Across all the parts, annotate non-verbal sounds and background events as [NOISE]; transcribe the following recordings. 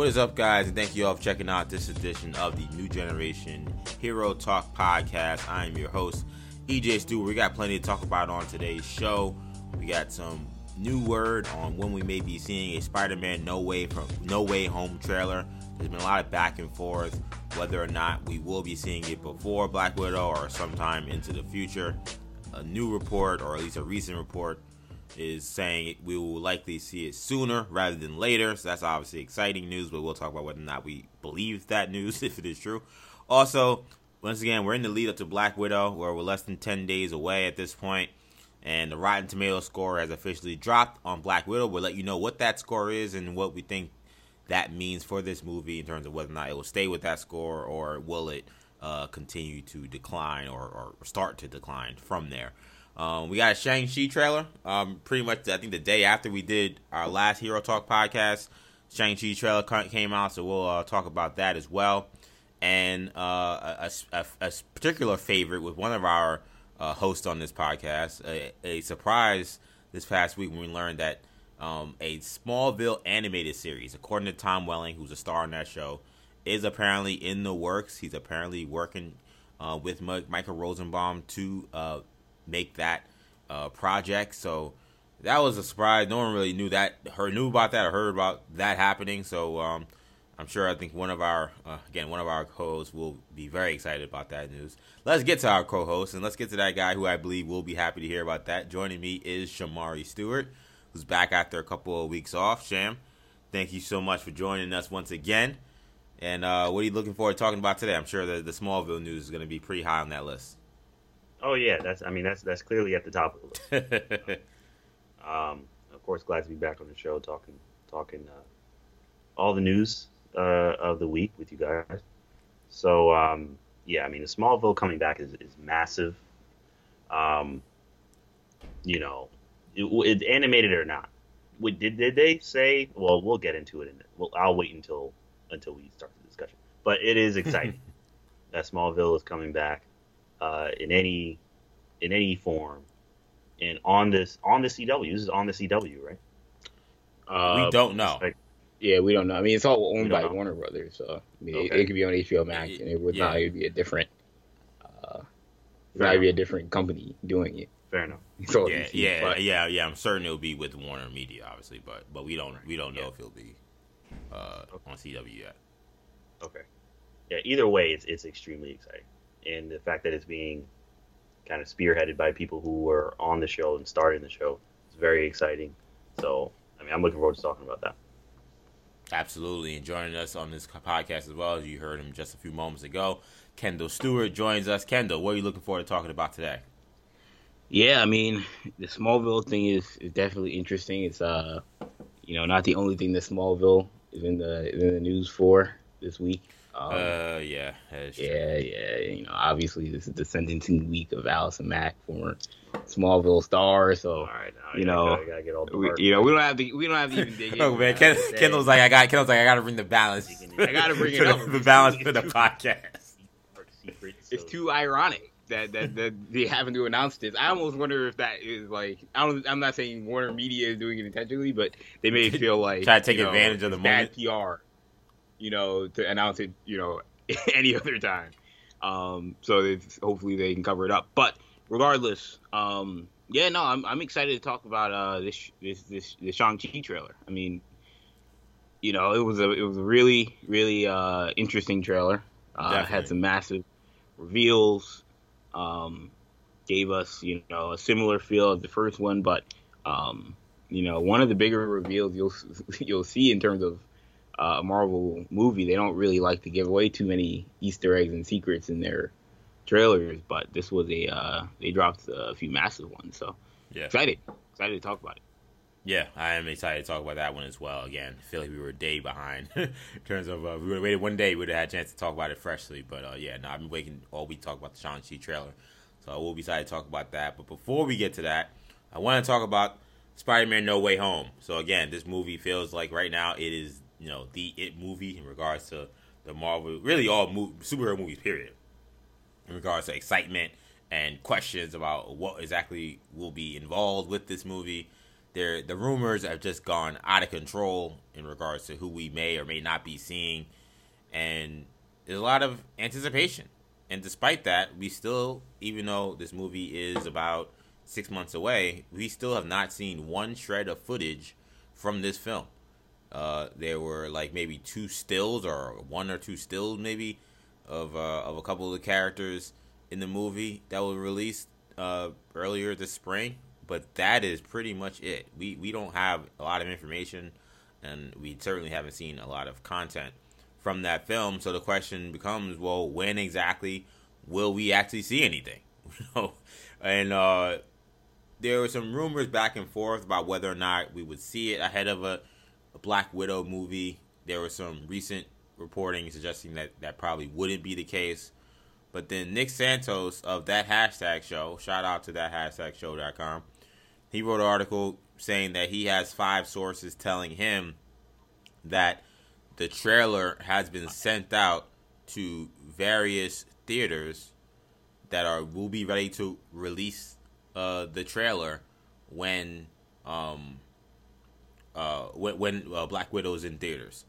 What is up, guys? And thank you all for checking out this edition of the New Generation Hero Talk podcast. I am your host, EJ Stewart. We got plenty to talk about on today's show. We got some new word on when we may be seeing a Spider-Man No Way from No Way Home trailer. There's been a lot of back and forth whether or not we will be seeing it before Black Widow or sometime into the future. A new report, or at least a recent report, is saying we will likely see it sooner rather than later. So that's obviously exciting news, but we'll talk about whether or not we believe that news [LAUGHS] if it is true. Also, once again, we're in the lead up to Black Widow, where we're less than 10 days away at this point, and the Rotten Tomato score has officially dropped on Black Widow. We'll let you know what that score is and what we think that means for this movie in terms of whether or not it will stay with that score or will it uh, continue to decline or, or, start to decline from there. Um, we got a Shang-Chi trailer. Um, pretty much, I think the day after we did our last Hero Talk podcast, Shang-Chi trailer came out, so we'll uh, talk about that as well. And uh, a, a, a, particular favorite with one of our uh, hosts on this podcast, a, a surprise this past week when we learned that um, a Smallville animated series, according to Tom Welling, who's a star on that show, is apparently in the works. He's apparently working uh, with Michael Rosenbaum to uh, make that uh, project. So that was a surprise. No one really knew that, heard knew about that, or heard about that happening. So um, I'm sure I think one of our uh, again one of our co-hosts will be very excited about that news. Let's get to our co-host and let's get to that guy who I believe will be happy to hear about that. Joining me is Shamari Stewart who's back after a couple of weeks off. Sham, thank you so much for joining us once again. And uh, what are you looking forward to talking about today? I'm sure the, the Smallville news is going to be pretty high on that list. Oh yeah, that's I mean that's that's clearly at the top of the list. [LAUGHS] um, of course, glad to be back on the show talking talking uh, all the news uh, of the week with you guys. So um, yeah, I mean the Smallville coming back is, is massive. Um, you know, it, animated or not. Did did they say? Well, we'll get into it. In, well, I'll wait until until we start the discussion. But it is exciting [LAUGHS] that Smallville is coming back uh, in any in any form, and on this on the CW. This is on the CW, right? Uh, we don't know. Like, yeah, we don't know. I mean, it's all owned by know. Warner Brothers, so I mean, okay. it, it, could be on HBO Max, and it would yeah. not be a different. Uh, not be a different company doing it. Fair enough. [LAUGHS] So yeah, yeah, but, yeah, yeah. I'm certain it'll be with Warner Media, obviously, but but we don't we don't know yeah. if it'll be uh, okay. on CW yet. Okay. Yeah. Either way, it's it's extremely exciting, and the fact that it's being kind of spearheaded by people who were on the show and started the show is very exciting. So, I mean, I'm looking forward to talking about that. Absolutely, and joining us on this podcast as well as you heard him just a few moments ago, Kendall Stewart joins us. Kendall, what are you looking forward to talking about today? Yeah, I mean, the Smallville thing is, is definitely interesting. It's uh, you know, not the only thing that Smallville is in the is in the news for this week. Um, uh, yeah, yeah, yeah. You know, obviously this is the sentencing week of Allison Mack, former Smallville star. So, right, you know, gotta, gotta we, you know, we don't have to, we don't have to even dig. [LAUGHS] oh man, Ken, Kendall's like, I got, Kendall's like, I got to bring the balance. I got [LAUGHS] to bring it up. the balance for the podcast. [LAUGHS] It's too ironic that that, that they having to announce this. I almost wonder if that is like I don't. I'm not saying Warner Media is doing it intentionally, but they may feel like try to take advantage know, of the moment. PR, you know, to announce it, you know, [LAUGHS] any other time. Um, so hopefully they can cover it up. But regardless, um, yeah, no, I'm I'm excited to talk about uh, this this this the Shang Chi trailer. I mean, you know, it was a it was a really really uh, interesting trailer. Uh, had some massive reveals um, gave us, you know, a similar feel as the first one, but um, you know, one of the bigger reveals you'll [LAUGHS] you'll see in terms of uh, a Marvel movie, they don't really like to give away too many Easter eggs and secrets in their trailers, but this was a uh, they dropped a few massive ones, so yeah, excited, excited to talk about it. Yeah, I am excited to talk about that one as well. Again, I feel like we were a day behind [LAUGHS] in terms of uh, we would have waited one day, we would have had a chance to talk about it freshly. But uh, yeah, no, I've been waiting all week to talk about the Shang Chi trailer, so I will be excited to talk about that. But before we get to that, I want to talk about Spider-Man: No Way Home. So again, this movie feels like right now it is you know the it movie in regards to the Marvel, really all mo- superhero movies. Period. In regards to excitement and questions about what exactly will be involved with this movie there the rumors have just gone out of control in regards to who we may or may not be seeing, and there's a lot of anticipation. And despite that, we still, even though this movie is about six months away, we still have not seen one shred of footage from this film. Uh, there were like maybe two stills or one or two stills maybe of uh, of a couple of the characters in the movie that was released uh, earlier this spring. But that is pretty much it. We we don't have a lot of information, and we certainly haven't seen a lot of content from that film. So the question becomes, well, when exactly will we actually see anything? [LAUGHS] And uh, there were some rumors back and forth about whether or not we would see it ahead of a, a Black Widow movie. There was some recent reporting suggesting that that probably wouldn't be the case. But then Nick Santos of that hashtag show, shout out to that hashtag show.com, he wrote an article saying that he has five sources telling him that the trailer has been sent out to various theaters that are will be ready to release uh, the trailer when um uh when, when uh, Black Widow is in theaters,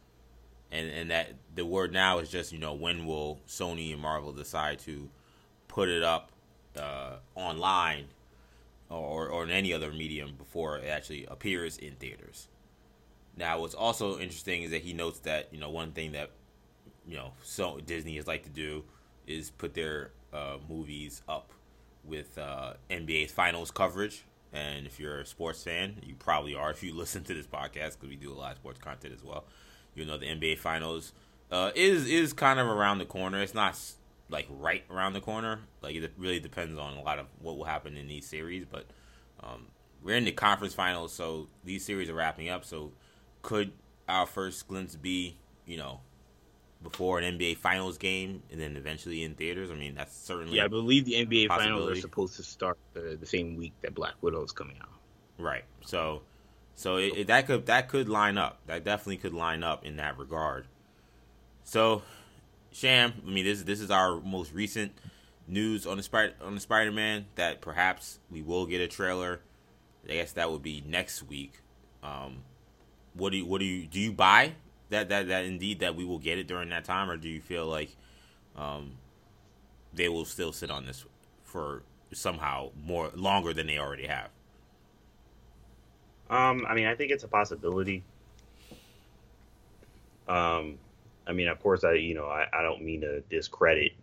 and and that the word now is just you know when will Sony and Marvel decide to put it up uh, online or or in any other medium before it actually appears in theaters. Now, what's also interesting is that he notes that you know one thing that you know so Disney has like to do is put their uh, movies up with uh, NBA's finals coverage. And if you're a sports fan, you probably are [LAUGHS] if you listen to this podcast because we do a lot of sports content as well. You know the NBA finals uh, is is kind of around the corner. It's not like right around the corner. Like it really depends on a lot of what will happen in these series. But um, we're in the conference finals, so these series are wrapping up. So could our first glimpse be, you know, before an NBA Finals game and then eventually in theaters? I mean, that's certainly yeah. I believe the NBA Finals are supposed to start the, the same week that Black Widow is coming out. Right. So, so it, it, that could that could line up. That definitely could line up in that regard. So, Sham, I mean, this this is our most recent news on the Spider on the Spider Man that perhaps we will get a trailer. I guess that would be next week. Um, what do you what do you do you buy that that that indeed that we will get it during that time, or do you feel like um, they will still sit on this for somehow more longer than they already have? Um, I mean, I think it's a possibility. Um, I mean, of course, I you know I, I don't mean to discredit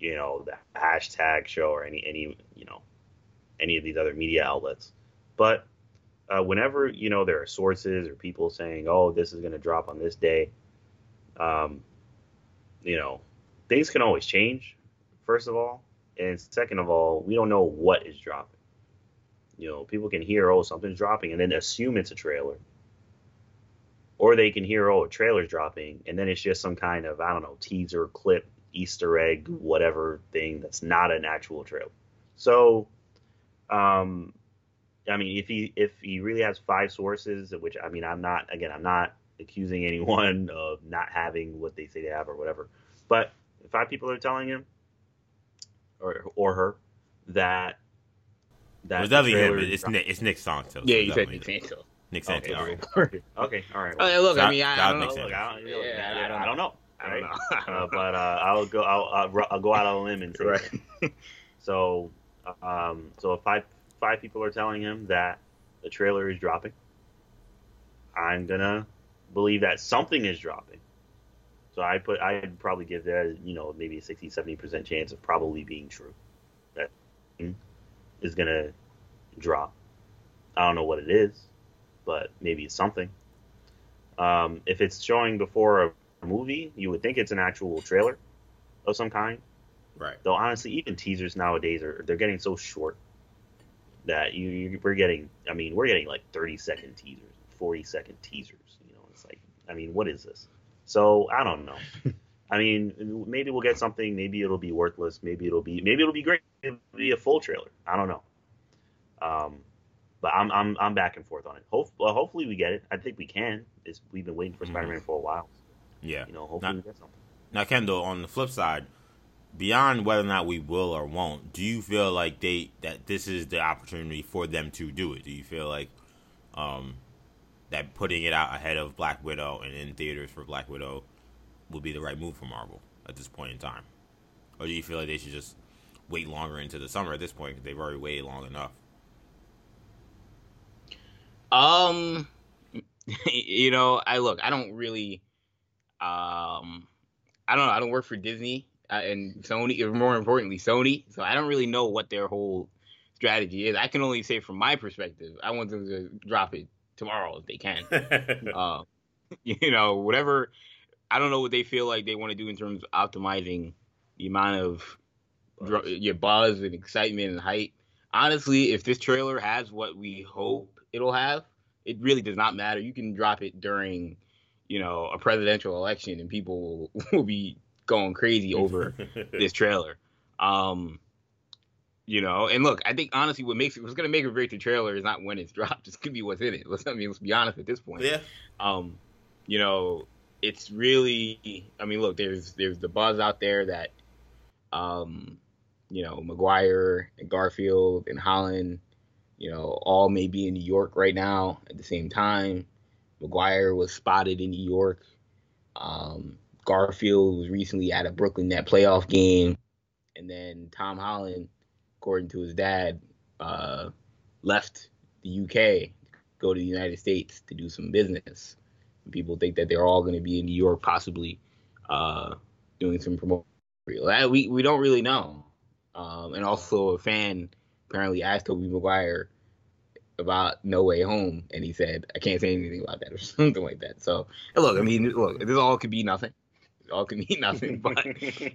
you know the hashtag show or any any you know any of these other media outlets, but uh, whenever you know there are sources or people saying, "Oh, this is going to drop on this day," um, you know, things can always change. First of all, and second of all, we don't know what is dropping. You know, people can hear, "Oh, something's dropping," and then assume it's a trailer, or they can hear, "Oh, a trailer's dropping," and then it's just some kind of I don't know teaser clip, Easter egg, whatever thing that's not an actual trailer. So, um, I mean, if he if he really has five sources, which I mean, I'm not again, I'm not accusing anyone [LAUGHS] of not having what they say they have or whatever, but five people are telling him or or her that that it's definitely him. It's Nick. It's Nick Santos. Yeah, you said Nick Santos. Nick Santos. [LAUGHS] Okay, all right. okay, all right. Well, look, I mean, I, I, don't know. Look, I, don't, yeah, I, don't know. I don't know. [LAUGHS] uh, but uh, I'll go. I'll, I'll, I'll, go out on a limb and say. Right. so, um, so if five five people are telling him that the trailer is dropping, I'm gonna believe that something is dropping. So I put I'd probably give that you know maybe a 60 70 percent chance of probably being true. That is gonna drop. I don't know what it is, but maybe it's something. Um, if it's showing before a movie, you would think it's an actual trailer of some kind. Right. Though honestly, even teasers nowadays are they're getting so short that you, you we're getting. I mean, we're getting like 30 second teasers, 40 second teasers. You know, it's like, I mean, what is this? So I don't know. [LAUGHS] I mean, maybe we'll get something. Maybe it'll be worthless. Maybe it'll be. Maybe it'll be great. It'll be a full trailer. I don't know. Um, but I'm I'm I'm back and forth on it. Hope, well, hopefully we get it. I think we can. It's, we've been waiting for mm-hmm. Spider-Man for a while. Yeah. You know, hopefully now, we get something. Now, Kendall, on the flip side, beyond whether or not we will or won't, do you feel like they that this is the opportunity for them to do it? Do you feel like um, that putting it out ahead of Black Widow and in theaters for Black Widow would be the right move for Marvel at this point in time? Or do you feel like they should just wait longer into the summer at this point because they've already waited long enough? Um, [LAUGHS] you know, I look, I don't really, um, I don't know, I don't work for Disney and Sony, or more importantly, Sony, so I don't really know what their whole strategy is. I can only say from my perspective, I want them to drop it tomorrow if they can. uh, [LAUGHS] [LAUGHS] you know, whatever. I don't know what they feel like they want to do in terms of optimizing the amount of buzz. your buzz and excitement and hype. Honestly, if this trailer has what we hope it'll have, it really does not matter. You can drop it during, you know, a presidential election and people will, [LAUGHS] will be going crazy [LAUGHS] over this trailer. Um, you know, and look, I think honestly, what makes it what's gonna make it great trailer is not when it's [LAUGHS] dropped. It's gonna be what's in it. Let's I mean, let's be honest at this point. Yeah. Um, you know, it's really. I mean, look, there's there's the buzz out there that, um, you know, Maguire and Garfield and Holland, you know, all may be in New York right now at the same time. Maguire was spotted in New York. Um, Garfield was recently at a Brooklyn Net playoff game, and then Tom Holland according to his dad, uh, left the UK, to go to the United States to do some business. And people think that they're all going to be in New York, possibly uh, doing some promotion. We we don't really know. Um, and also, a fan apparently asked Tobey Maguire about No Way Home, and he said, "I can't say anything about that" or [LAUGHS] something like that. So, look, I mean, look, this all could be nothing all can mean nothing, [LAUGHS] but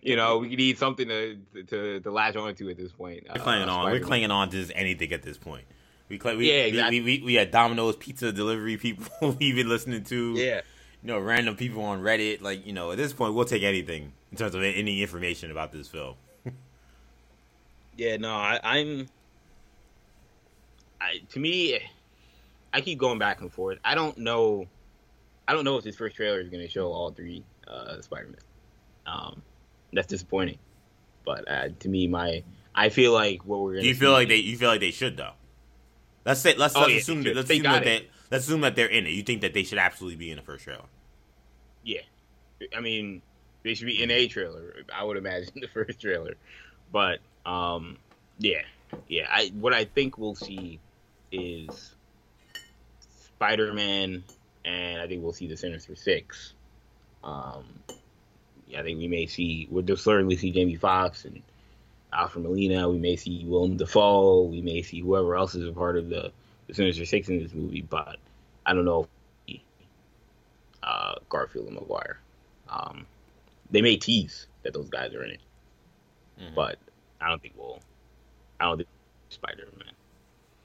you know we need something to to, to latch on to at this point. We're clinging uh, on. We're clinging on to just anything at this point. We, cl- we yeah, exactly. we, we, we, had Domino's pizza delivery people [LAUGHS] we've been listening to. Yeah. You know, random people on Reddit. Like, you know, at this point, we'll take anything in terms of any information about this film. yeah, no, I, I'm. I to me, I keep going back and forth. I don't know. I don't know if this first trailer is going to show all three uh, Spider-Man. Um, that's disappointing. But uh, to me, my I feel like what we're. Gonna Do you feel like they? You feel like they should though? Let's say let's, oh, let's yeah, assume that, let's assume that they, let's assume that they're in it. You think that they should absolutely be in the first trailer? Yeah, I mean they should be in a trailer. I would imagine [LAUGHS] the first trailer, but um, yeah, yeah. I what I think we'll see is Spider-Man, and I think we'll see the Sinister Six um, yeah, I think we may see we'll certainly see Jamie Foxx and Alfred Molina. We may see Willem Dafoe. We may see whoever else is a part of the, the Sinister Six in this movie, but I don't know if uh, Garfield and Maguire. Um, they may tease that those guys are in it, mm-hmm. but I don't think we'll. I don't think Spider Man.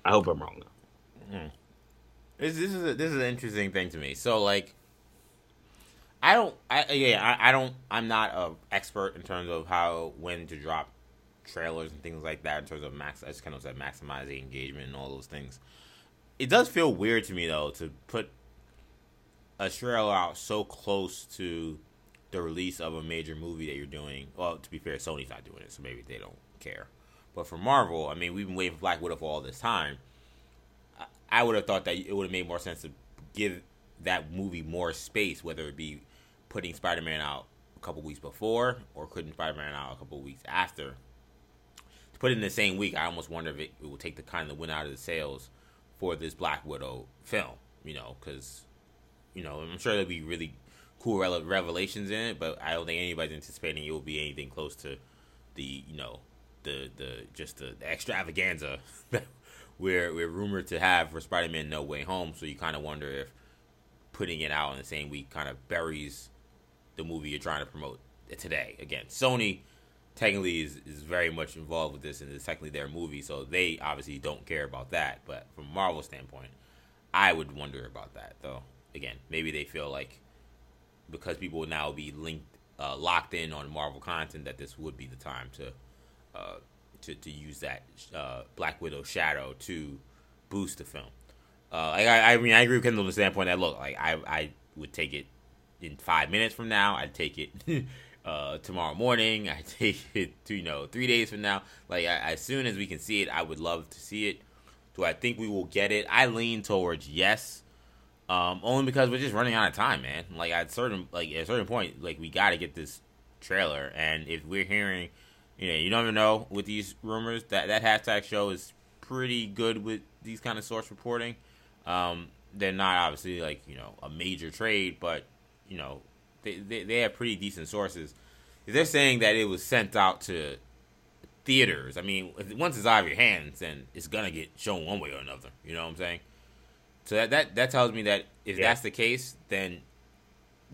I hope I'm wrong though. Mm. This, this is a, this is an interesting thing to me. So like I don't. I yeah. I, I don't. I'm not an expert in terms of how when to drop trailers and things like that. In terms of max, I just kind of said maximizing engagement and all those things. It does feel weird to me though to put a trailer out so close to the release of a major movie that you're doing. Well, to be fair, Sony's not doing it, so maybe they don't care. But for Marvel, I mean, we've been waiting for Black Widow for all this time. I would have thought that it would have made more sense to give that movie more space, whether it be putting Spider Man out a couple weeks before or putting Spider Man out a couple weeks after. To put it in the same week, I almost wonder if it, it will take the kind of win out of the sales for this Black Widow film, you know, because, you know, I'm sure there'll be really cool revelations in it, but I don't think anybody's anticipating it will be anything close to the, you know, the the just the, the extravaganza [LAUGHS] that we're we're rumored to have for Spider-Man No Way Home. So you kind of wonder if putting it out in the same week kind of buries the movie you're trying to promote today. Again, Sony technically is, is very much involved with this and it's technically their movie, so they obviously don't care about that. But from Marvel standpoint, I would wonder about that though. Again, maybe they feel like because people will now be linked uh, locked in on Marvel content that this would be the time to uh, to, to use that uh, Black Widow shadow to boost the film. Uh, I, I mean, I agree with Kendall the standpoint that look, like I, I would take it in five minutes from now. I'd take it [LAUGHS] uh, tomorrow morning. [LAUGHS] I take it to you know three days from now. Like I, as soon as we can see it, I would love to see it. Do I think we will get it? I lean towards yes. Um, only because we're just running out of time, man. Like at certain like at a certain point, like we got to get this trailer. And if we're hearing, you know, you never know with these rumors that that hashtag show is pretty good with these kind of source reporting. Um, they're not obviously like you know a major trade, but you know they they, they have pretty decent sources. They're saying that it was sent out to theaters, I mean, once it's out of your hands, then it's gonna get shown one way or another. You know what I'm saying? So that that that tells me that if yeah. that's the case, then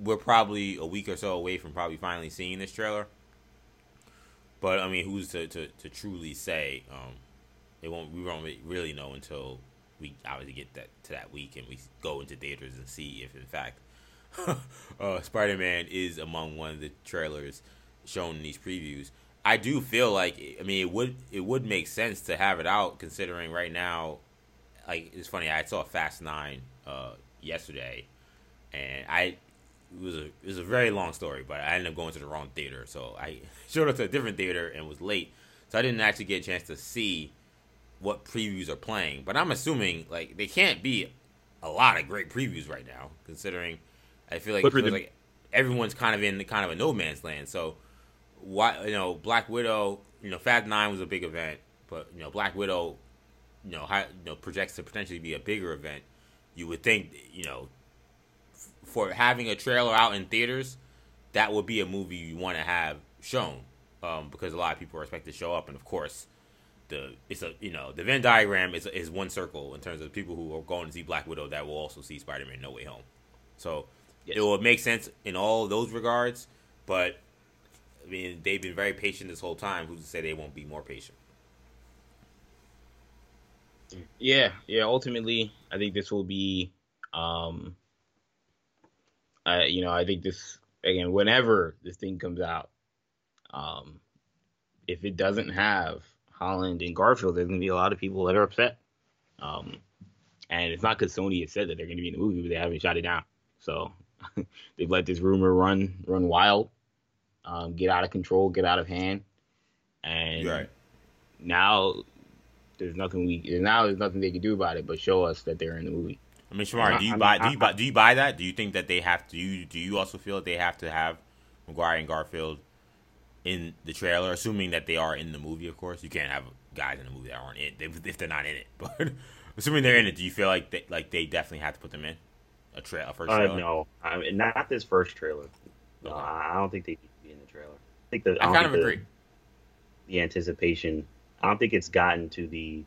we're probably a week or so away from probably finally seeing this trailer. But I mean, who's to, to, to truly say? Um, it won't. We won't really know until we obviously get that to that week and we go into theaters and see if in fact [LAUGHS] uh, Spider Man is among one of the trailers shown in these previews. I do feel like I mean it would it would make sense to have it out considering right now like it's funny I saw Fast Nine uh, yesterday and I it was a it was a very long story, but I ended up going to the wrong theater. So I [LAUGHS] showed up to a different theater and was late, so I didn't actually get a chance to see what previews are playing. But I'm assuming like they can't be a lot of great previews right now, considering I feel like, the- like everyone's kind of in kind of a no man's land. So why you know Black Widow, you know Fast Nine was a big event, but you know Black Widow, you know, high, you know projects to potentially be a bigger event. You would think you know for having a trailer out in theaters, that would be a movie you want to have shown um, because a lot of people are expected to show up, and of course, the it's a you know the Venn diagram is is one circle in terms of people who are going to see Black Widow that will also see Spider Man No Way Home. So yes. it will make sense in all those regards, but I mean they've been very patient this whole time. Who's to say they won't be more patient? Yeah, yeah. Ultimately, I think this will be um, I, you know, I think this again, whenever this thing comes out, um, if it doesn't have Holland and Garfield, there's gonna be a lot of people that are upset. Um, and it's not because Sony has said that they're gonna be in the movie, but they haven't shot it down. So [LAUGHS] they've let this rumor run run wild, um, get out of control, get out of hand, and right. now there's nothing we now there's nothing they can do about it but show us that they're in the movie. I mean, Shamar, do you I buy? do you buy? Do you buy that? Do you think that they have to? Do you, do you also feel that they have to have Maguire and Garfield in the trailer, assuming that they are in the movie? Of course, you can't have guys in the movie that aren't in it if they're not in it. [LAUGHS] But assuming they're in it, do you feel like they, like they definitely have to put them in a trailer? First uh, no, I mean, not this first trailer. No, okay. I don't think they need to be in the trailer. I think the I, I kind of agree. The, the anticipation. I don't think it's gotten to the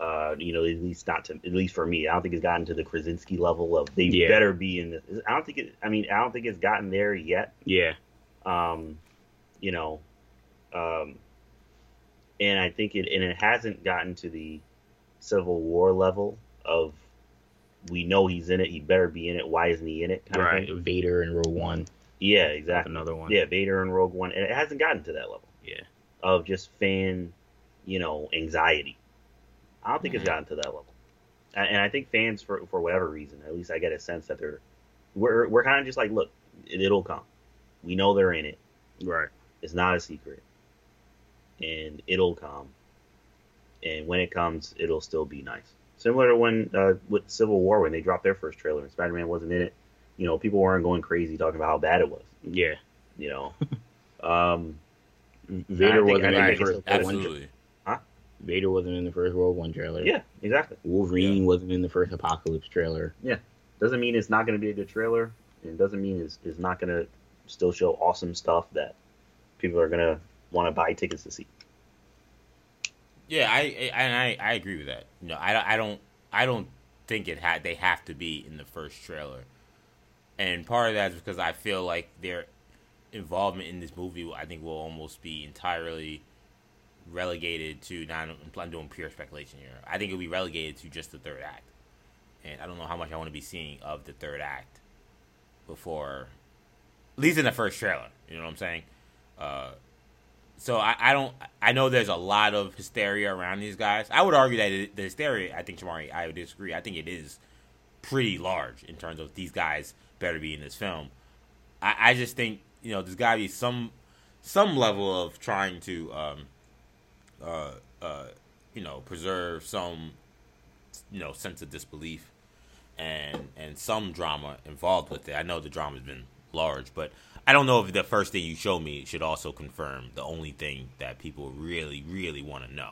uh, you know, at least not to, at least for me, I don't think it's gotten to the Krasinski level of they yeah. better be in this. I don't think it. I mean, I don't think it's gotten there yet. Yeah. Um, you know, um, and I think it and it hasn't gotten to the Civil War level of we know he's in it. He better be in it. Why isn't he in it? right. Vader and Rogue One. Yeah, exactly. Another one. Yeah, Vader and Rogue One, and it hasn't gotten to that level. Yeah. Of just fan, you know, anxiety. I don't think mm-hmm. it's gotten to that level. And I think fans, for for whatever reason, at least I get a sense that they're we're we're kind of just like, look, it, will come. We know they're in it. Right. It's not a secret, and it'll come. And when it comes, it'll still be nice. Similar to when uh, with Civil War when they dropped their first trailer and Spider Man wasn't in it. You know, people weren't going crazy talking about how bad it was. Yeah. You know. [LAUGHS] um, Vader wasn't in the first absolutely. Huh? Vader wasn't in the first Rogue One trailer. Yeah, exactly. Wolverine yeah. wasn't in the first Apocalypse trailer. Yeah, doesn't mean it's not going to be a good trailer. It doesn't mean it's, it's not going to still show awesome stuff that people are going to want to buy tickets to see. Yeah, I and I, I agree with that. You know, I, I don't I don't think it had they have to be in the first trailer, and part of that is because I feel like their involvement in this movie I think will almost be entirely relegated to not. I'm doing pure speculation here. I think it'll be relegated to just the third act, and I don't know how much I want to be seeing of the third act before, at least in the first trailer. You know what I'm saying? Uh, so I, I don't. I know there's a lot of hysteria around these guys. I would argue that it, the hysteria. I think Shamari. I would disagree. I think it is pretty large in terms of these guys better be in this film. I, I just think you know there's got to be some some level of trying to um, uh, uh, you know, preserve some you know sense of disbelief and and some drama involved with it. I know the drama's been large, but I don't know if the first thing you show me should also confirm the only thing that people really really want to know.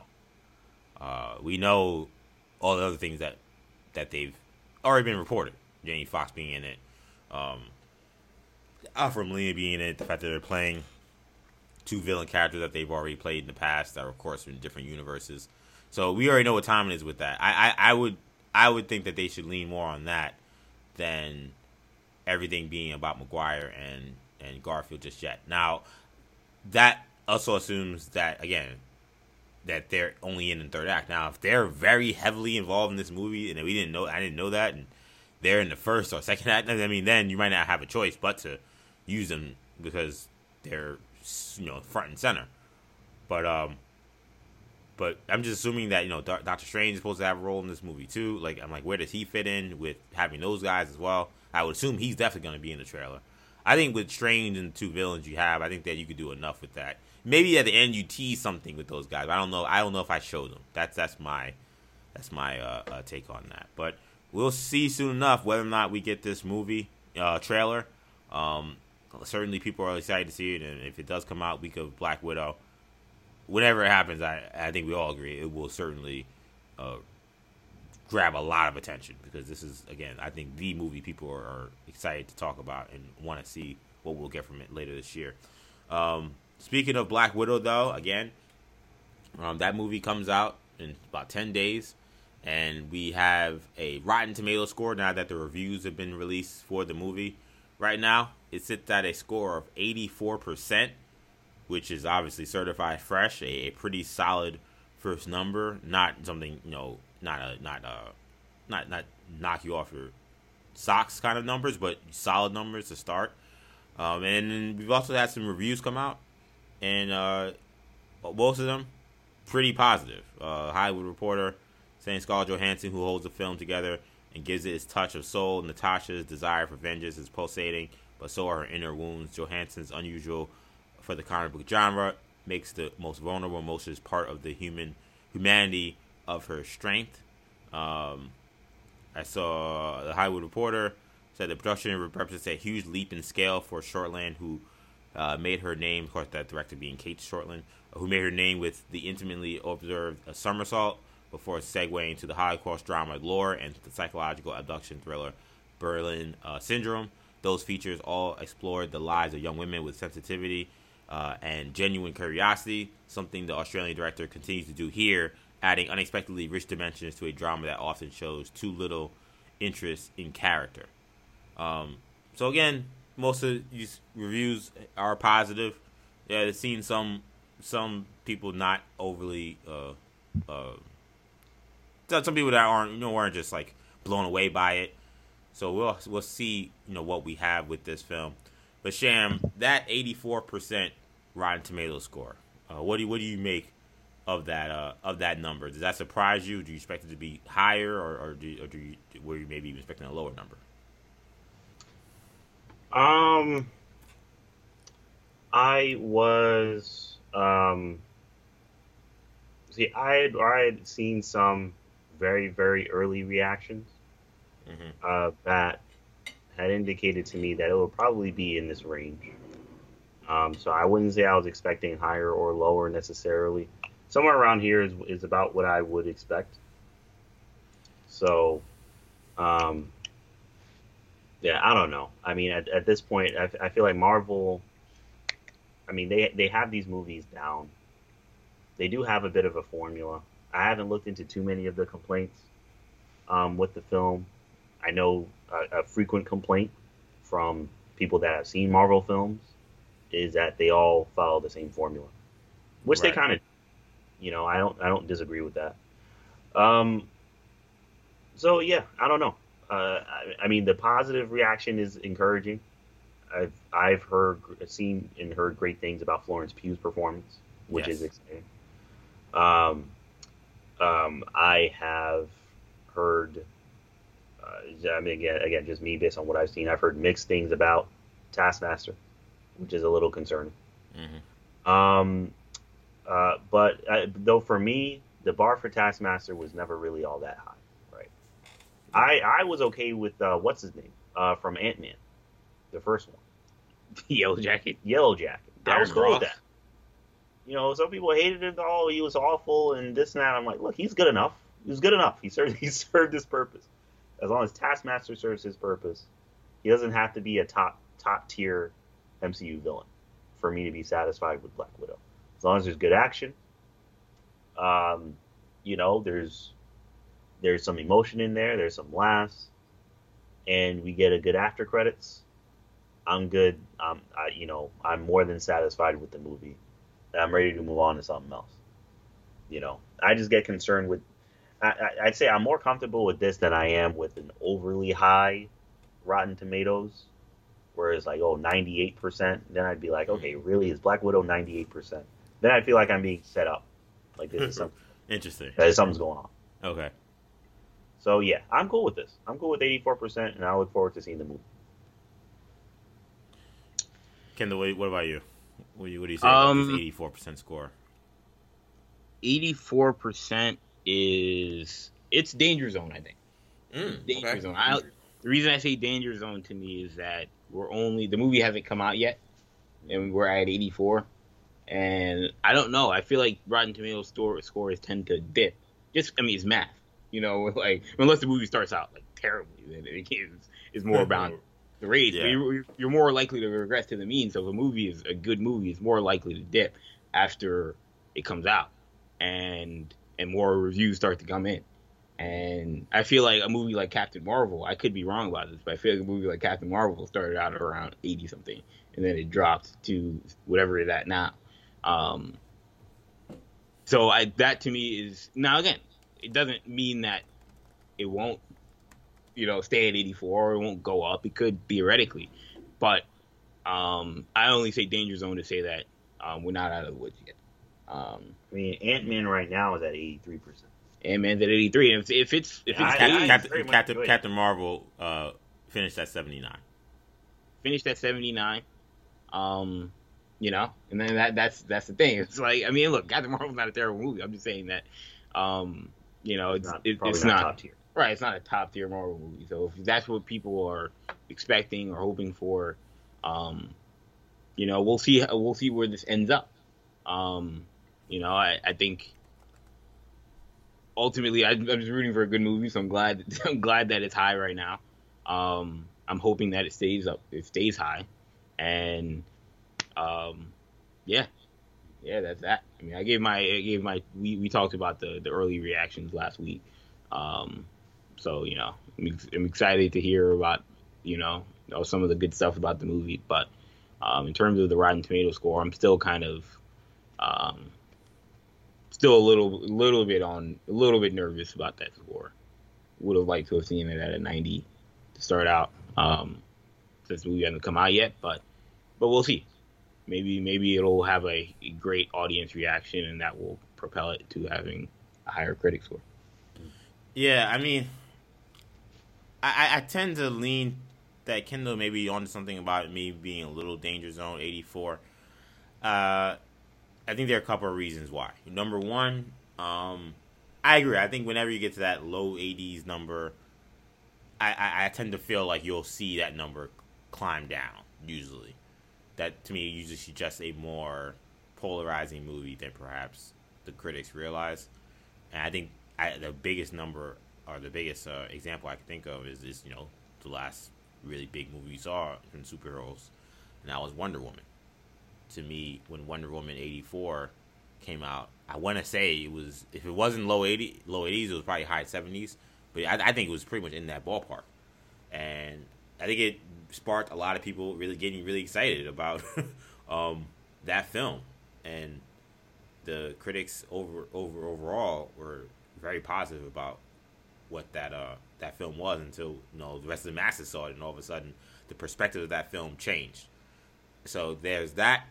Uh, we know all the other things that that they've already been reported. Jamie Foxx being in it, um, Alfred Molina being in it, the fact that they're playing two villain characters that they've already played in the past that are of course in different universes. So we already know what time it is with that. I, I, I would I would think that they should lean more on that than everything being about Maguire and and Garfield just yet. Now that also assumes that again that they're only in the third act. Now if they're very heavily involved in this movie and we didn't know I didn't know that and they're in the first or second act, I mean then you might not have a choice but to use them because they're you know front and center. But um but I'm just assuming that you know Doctor Strange is supposed to have a role in this movie too. Like I'm like, where does he fit in with having those guys as well? I would assume he's definitely going to be in the trailer. I think with Strange and the two villains you have, I think that you could do enough with that. Maybe at the end you tease something with those guys. I don't know. I don't know if I show them. That's that's my that's my uh, uh, take on that. But we'll see soon enough whether or not we get this movie uh, trailer. Um, certainly, people are excited to see it, and if it does come out week of Black Widow, whenever it happens, I I think we all agree it will certainly uh, grab a lot of attention because this is again I think the movie people are, are excited to talk about and want to see what we'll get from it later this year. Um, speaking of Black Widow, though, again, um, that movie comes out in about ten days, and we have a Rotten Tomato score now that the reviews have been released for the movie. Right now, it sits at a score of eighty four percent which is obviously certified fresh, a, a, pretty solid first number, not something you know, not a not a not not knock you off your socks kind of numbers, but solid numbers to start. Um, and we've also had some reviews come out, and uh, most of them pretty positive. Uh, Hollywood Reporter saying Scarlett Johansson, who holds the film together and gives it its touch of soul, Natasha's desire for vengeance is pulsating, but so are her inner wounds. Johansson's unusual for the comic book genre makes the most vulnerable emotions part of the human humanity of her strength. Um, I saw the Hollywood Reporter said the production represents a huge leap in scale for Shortland, who uh, made her name. Of course, that director being Cate Shortland, who made her name with the intimately observed somersault before segueing to the Holocaust drama lore and the psychological abduction thriller Berlin uh, Syndrome. Those features all explored the lives of young women with sensitivity uh, and genuine curiosity, something the Australian director continues to do here, adding unexpectedly rich dimensions to a drama that often shows too little interest in character. Um, so again, most of these reviews are positive. Yeah, I've seen some some people not overly uh, uh, some people that aren't you know weren't just like blown away by it. So we'll we'll see you know what we have with this film. But Sham, that eighty four percent Rotten Tomato score, uh, what do what do you make of that uh, of that number? Does that surprise you? Do you expect it to be higher, or, or do, or do you were you maybe expecting a lower number? Um, I was um, see, I had I had seen some very very early reactions mm-hmm. uh, that had indicated to me that it would probably be in this range. Um, so I wouldn't say I was expecting higher or lower necessarily. Somewhere around here is, is about what I would expect. So, um, yeah, I don't know. I mean, at, at this point, I, I feel like Marvel. I mean, they they have these movies down. They do have a bit of a formula. I haven't looked into too many of the complaints um, with the film. I know a, a frequent complaint from people that have seen Marvel films is that they all follow the same formula, which right. they kind of, you know, I don't I don't disagree with that. Um, so yeah, I don't know. Uh, I, I, mean, the positive reaction is encouraging. I've I've heard, seen, and heard great things about Florence Pugh's performance, which yes. is exciting. Um, um, I have heard uh, I mean, again, again, just me based on what I've seen. I've heard mixed things about Taskmaster, which is a little concerning. Mm-hmm. Um, uh, but uh, though for me, the bar for Taskmaster was never really all that high. Right. I I was okay with uh, what's his name uh, from Ant Man, the first one, [LAUGHS] Yellow Jacket. Yellow Jacket. I was cool Ross. with that. You know, some people hated him. Oh, he was awful and this and that. I'm like, look, he's good enough. He was good enough. He served. [LAUGHS] He served his purpose. As long as Taskmaster serves his purpose, he doesn't have to be a top top tier MCU villain for me to be satisfied with Black Widow. As long as there's good action, um, you know, there's there's some emotion in there. There's some laughs, and we get a good after credits. I'm good. Um, I, you know, I'm more than satisfied with the movie. I'm ready to move on to something else. You know, I just get concerned with. I, I, I'd say I'm more comfortable with this than I am with an overly high Rotten Tomatoes, where it's like oh 98 percent. Then I'd be like, okay, really is Black Widow 98 percent? Then I feel like I'm being set up. Like this is [LAUGHS] something Interesting. that something's going on. Okay. So yeah, I'm cool with this. I'm cool with 84 percent, and I look forward to seeing the movie. Kendall, what, what about you? What do you, what do you say about Um, this eighty-four percent score? Eighty-four percent is it's danger zone. I think Mm, danger zone. I, the reason I say danger zone to me is that we're only the movie hasn't come out yet, and we're at eighty-four. And I don't know. I feel like Rotten Tomatoes store scores tend to dip. Just I mean, it's math. You know, [LAUGHS] like unless the movie starts out like terribly, then it is is more mm-hmm. about the rate. Yeah. You're, you're more likely to regress to the mean. So if a movie is a good movie, it's more likely to dip after it comes out, and and more reviews start to come in. And I feel like a movie like Captain Marvel, I could be wrong about this, but I feel like a movie like Captain Marvel started out around eighty something, and then it dropped to whatever it's at now. Um, so I that to me is now again, it doesn't mean that it won't, you know, stay at 84 or it won't go up. It could theoretically, but um, I only say danger zone to say that um, we're not out of the woods yet. Um, I mean, Ant Man right now is at 83 percent. Ant Man's at 83, if, if it's if Yeah, it's I- eighty- I- Captain, Captain. Captain Marvel uh, finished at seventy-nine. finished at 79. Um, you know, and then that that's that's the thing. [LAUGHS] It's like I mean, look, Captain Marvel's not a terrible movie. I'm just saying that, um, you know, it's Not, it, it's not, not, top tier. right. It's not a top tier Marvel movie. So if that's what people are expecting or hoping for, um, you know, we'll see. We'll see where this ends up. Um, you know, I, I think ultimately I, I'm just rooting for a good movie, so I'm glad [LAUGHS] I'm glad that it's high right now. Um, I'm hoping that it stays up, it stays high, and um, yeah, yeah, that's that. I mean, I gave my I gave my we, we talked about the the early reactions last week, um, so you know I'm, I'm excited to hear about you know, you know, some of the good stuff about the movie, but um, in terms of the Rotten Tomato score, I'm still kind of um, still a little little bit on a little bit nervous about that score. Would have liked to have seen it at a 90 to start out, um, since the movie hasn't come out yet. But but we'll see. Maybe maybe it'll have a, a great audience reaction, and that will propel it to having a higher critic score. Yeah, I mean, I, I- tend to lean that Kendall may be onto something about me being a little danger zone 84. Uh, I think there are a couple of reasons why. Number one, um, I agree. I think whenever you get to that low 80s number, I, I, I tend to feel like you'll see that number climb down, usually. That to me usually suggests a more polarizing movie than perhaps the critics realize. And I think I, the biggest number or the biggest uh, example I can think of is, is you know the last really big movie we saw from superheroes, and that was Wonder Woman. To me, when Wonder Woman eighty four came out, I want to say it was if it wasn't low eighty low eighties, it was probably high seventies. But I, I think it was pretty much in that ballpark, and I think it sparked a lot of people really getting really excited about [LAUGHS] um, that film, and the critics over over overall were very positive about what that uh that film was until you know the rest of the masses saw it, and all of a sudden the perspective of that film changed. So there's that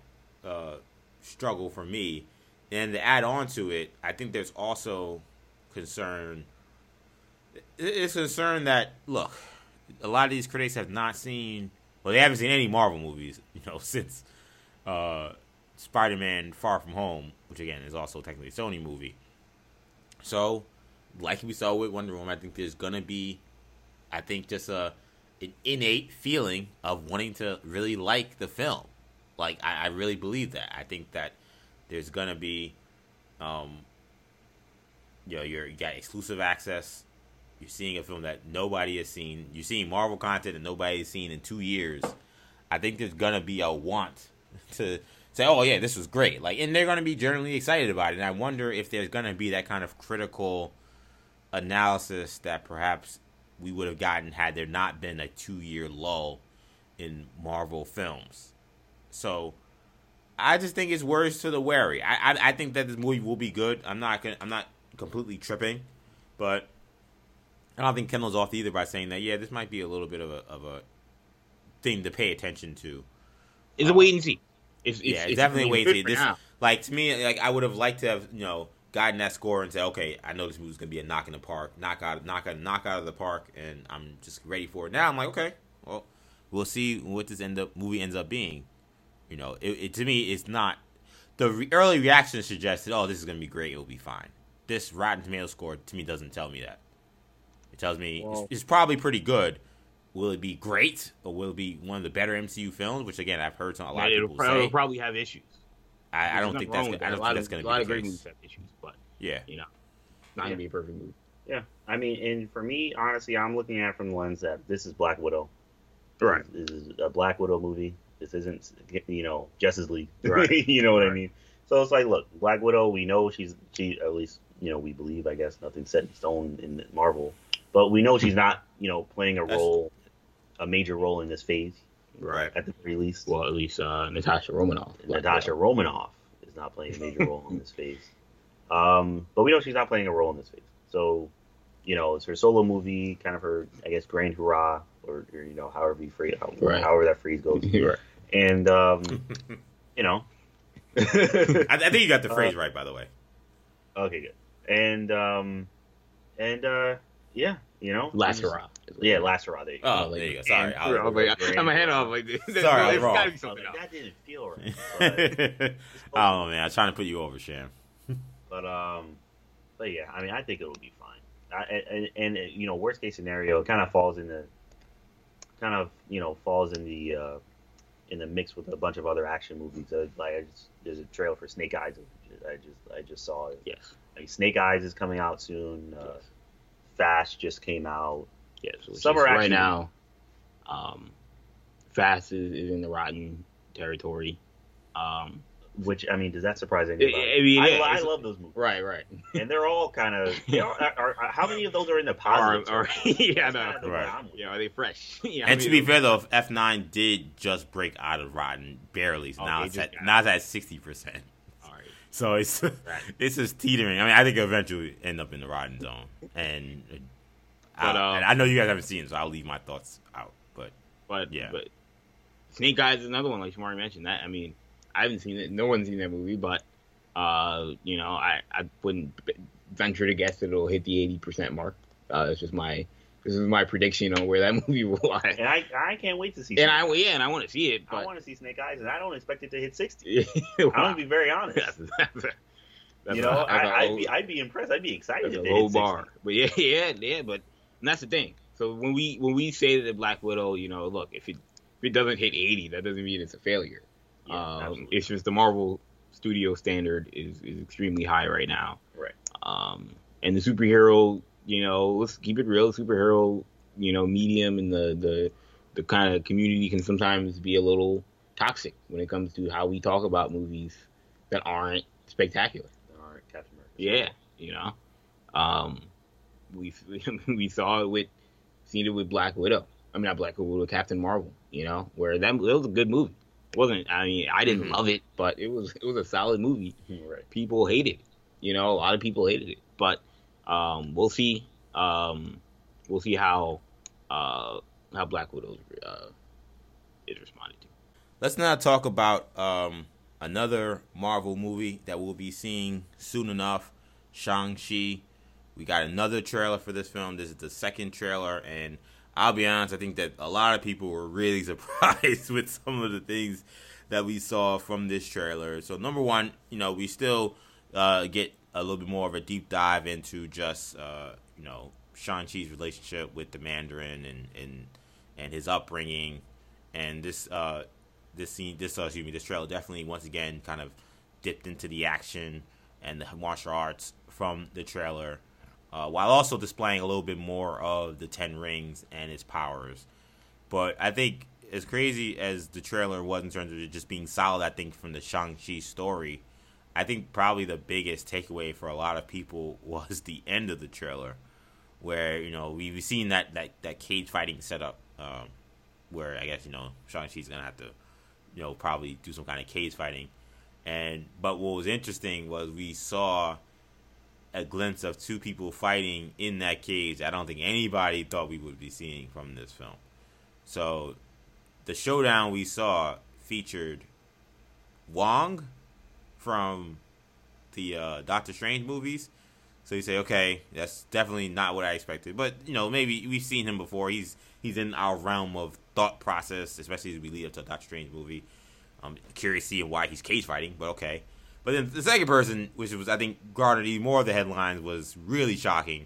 uh, struggle for me, and to add on to it, I think there's also concern. It's concern that look, a lot of these critics have not seen, well, they haven't seen any Marvel movies, [LAUGHS] you know, since uh, Spider-Man: Far From Home, which again is also technically a Sony movie. So, like we saw with Wonder Woman, I think there's gonna be I think just a an innate feeling of wanting to really like the film. Like I, I really believe that. I think that there's gonna be, um, you know, you're, you got exclusive access. You're seeing a film that nobody has seen. You're seeing Marvel content that nobody has seen in two years. I think there's gonna be a want [LAUGHS] to say, "Oh yeah, this was great." Like, and they're gonna be generally excited about it. And I wonder if there's gonna be that kind of critical analysis that perhaps we would have gotten had there not been a two year lull in Marvel films. So I just think it's words to the wary. I, I, I think that this movie will be good. I'm not gonna, I'm not completely tripping, but I don't think Kendall's off either by saying that. Yeah, this might be a little bit of a of a thing to pay attention to. It's um, a wait and see. It's, it's, yeah, it's, it's definitely a wait and see. This now. like to me, like I would have liked to have you know gotten that score and said, okay, I know this movie's gonna be a knock in the park, knock out, knock out, knock out of the park, and I'm just ready for it. Now I'm like, okay, well, we'll see what this end up movie ends up being. You know, it, it to me, it's not the re- early reaction suggested, oh, this is gonna be great, it'll be fine. This Rotten Tomato score to me doesn't tell me that. It tells me well, it's, it's probably pretty good. Will it be great, or will it be one of the better MCU films? Which again, I've heard some, a lot of people probably, say. It'll probably have issues. I, I don't think that's. Gonna, I don't think that's going to be. A lot of great movies have issues, but yeah, you know, not yeah. gonna be a perfect movie. Yeah, I mean, and for me, honestly, I'm looking at it from the lens that this is Black Widow. Right. This is a Black Widow movie. This isn't, you know, Justice League. Right. [LAUGHS] you know what right. I mean? So it's like, look, Black Widow. We know she's she at least you know we believe. I guess nothing's set in stone in Marvel, but we know she's not you know playing a role, a major role in this phase. Right. At the very least. Well, at least uh, Natasha Romanoff. Natasha Widow. Romanoff is not playing a major role in this phase. Um, but we know she's not playing a role in this phase. So, you know, it's her solo movie, kind of her, I guess, grand hurrah, or, or you know, however you phrase, how, right. however that phrase goes. [LAUGHS] right. And, um, [LAUGHS] you know, I, I, think you got the [LAUGHS] phrase uh, right, by the way. Okay, good. And, um, and, uh, yeah, you know, last hurrah. Yeah, last hurrah. There you go. Oh, there you go. Sorry, I was, like, [LAUGHS] I'm ahead of like this. Sorry, I was wrong. Like, that didn't feel right. [LAUGHS] I don't man. I'm trying to put you over, Sham. [LAUGHS] but um, but yeah, I mean, I think it'll be fine. I, and, and, and you know, worst case scenario, it kind of falls in the kind of you know falls in the uh, in the mix with a bunch of other action movies. Uh, like I just, there's a trailer for Snake Eyes. I just I just saw it. Yes. Like Snake Eyes is coming out soon. Uh, yes. Fast just came out. Yes. Summer right now. Um, Fast is, is in the rotten territory. Um, which I mean, does that surprise anybody? I mean, I, I love those movies. Right, right. and they're all kind of. [LAUGHS] are, are, are, how many of those are in the positive? Are, [LAUGHS] yeah, no, right. Yeah, are they fresh? [LAUGHS] yeah, and to be fair though, F nine did just break out of Rotten barely. So oh, now it's at now it's at sixty percent. So it's [LAUGHS] right. it's just teetering. I mean, I think it eventually end up in the rotten zone, and, but, I, um, and I know you guys haven't seen it, so I'll leave my thoughts out. But but yeah, but Snake Eyes is another one like Shamari mentioned. That I mean, I haven't seen it. No one's seen that movie, but uh, you know, I I wouldn't venture to guess that it'll hit the eighty percent mark. Uh, it's just my this is my prediction on where that [LAUGHS] movie will lie. And I, I can't wait to see. And Snake I yeah, and I want to see it. But... I want to see Snake Eyes, and I don't expect it to hit sixty. [LAUGHS] I'm gonna be very honest. That's [LAUGHS] you know, a, I, would be I'd be impressed. I'd be excited. That's a low bar, but yeah, yeah, yeah. But that's the thing. So when we when we say that Black Widow, you know, look if it if it doesn't hit eighty, that doesn't mean it's a failure. Yeah, um, it's just the Marvel studio standard is, is extremely high right now. Right. Um, and the superhero, you know, let's keep it real. Superhero you know medium and the the the kind of community can sometimes be a little toxic when it comes to how we talk about movies that aren't spectacular. That aren't Captain America. Yeah, you know, um, we [LAUGHS] we saw it with seen it with Black Widow. I mean, not Black Widow, with Captain Marvel. You know, where that it was a good movie. It wasn't I mean, I didn't mm-hmm. love it, but it was it was a solid movie. Right. People hated it. You know, a lot of people hated it, but um, we'll see. Um, we'll see how uh, how Black Widow uh, is responding to. Let's now talk about um, another Marvel movie that we'll be seeing soon enough, Shang Chi. We got another trailer for this film. This is the second trailer, and I'll be honest, I think that a lot of people were really [LAUGHS] surprised with some of the things that we saw from this trailer. So number one, you know, we still uh, get a little bit more of a deep dive into just uh, you know Shang Chi's relationship with the Mandarin and and and his upbringing, and this uh this scene this uh, excuse me this trailer definitely once again kind of dipped into the action and the martial arts from the trailer, uh, while also displaying a little bit more of the Ten Rings and its powers. But I think as crazy as the trailer was in terms of it just being solid, I think from the Shang Chi story, I think probably the biggest takeaway for a lot of people [LAUGHS] was the end of the trailer, where you know we've seen that that, that cage fighting setup, um, where I guess you know Shang Chi's gonna have to, you know, probably do some kind of cage fighting, and but what was interesting was we saw a glimpse of two people fighting in that cage. I don't think anybody thought we would be seeing from this film. So the showdown we saw featured Wong from the uh, Doctor Strange movies. So you say, okay, that's definitely not what I expected. But you know, maybe we've seen him before. He's he's in our realm of thought process, especially as we lead up to a Doctor Strange movie. I'm curious seeing why he's cage fighting, but okay. But then the second person, which was I think garnered even more of the headlines, was really shocking.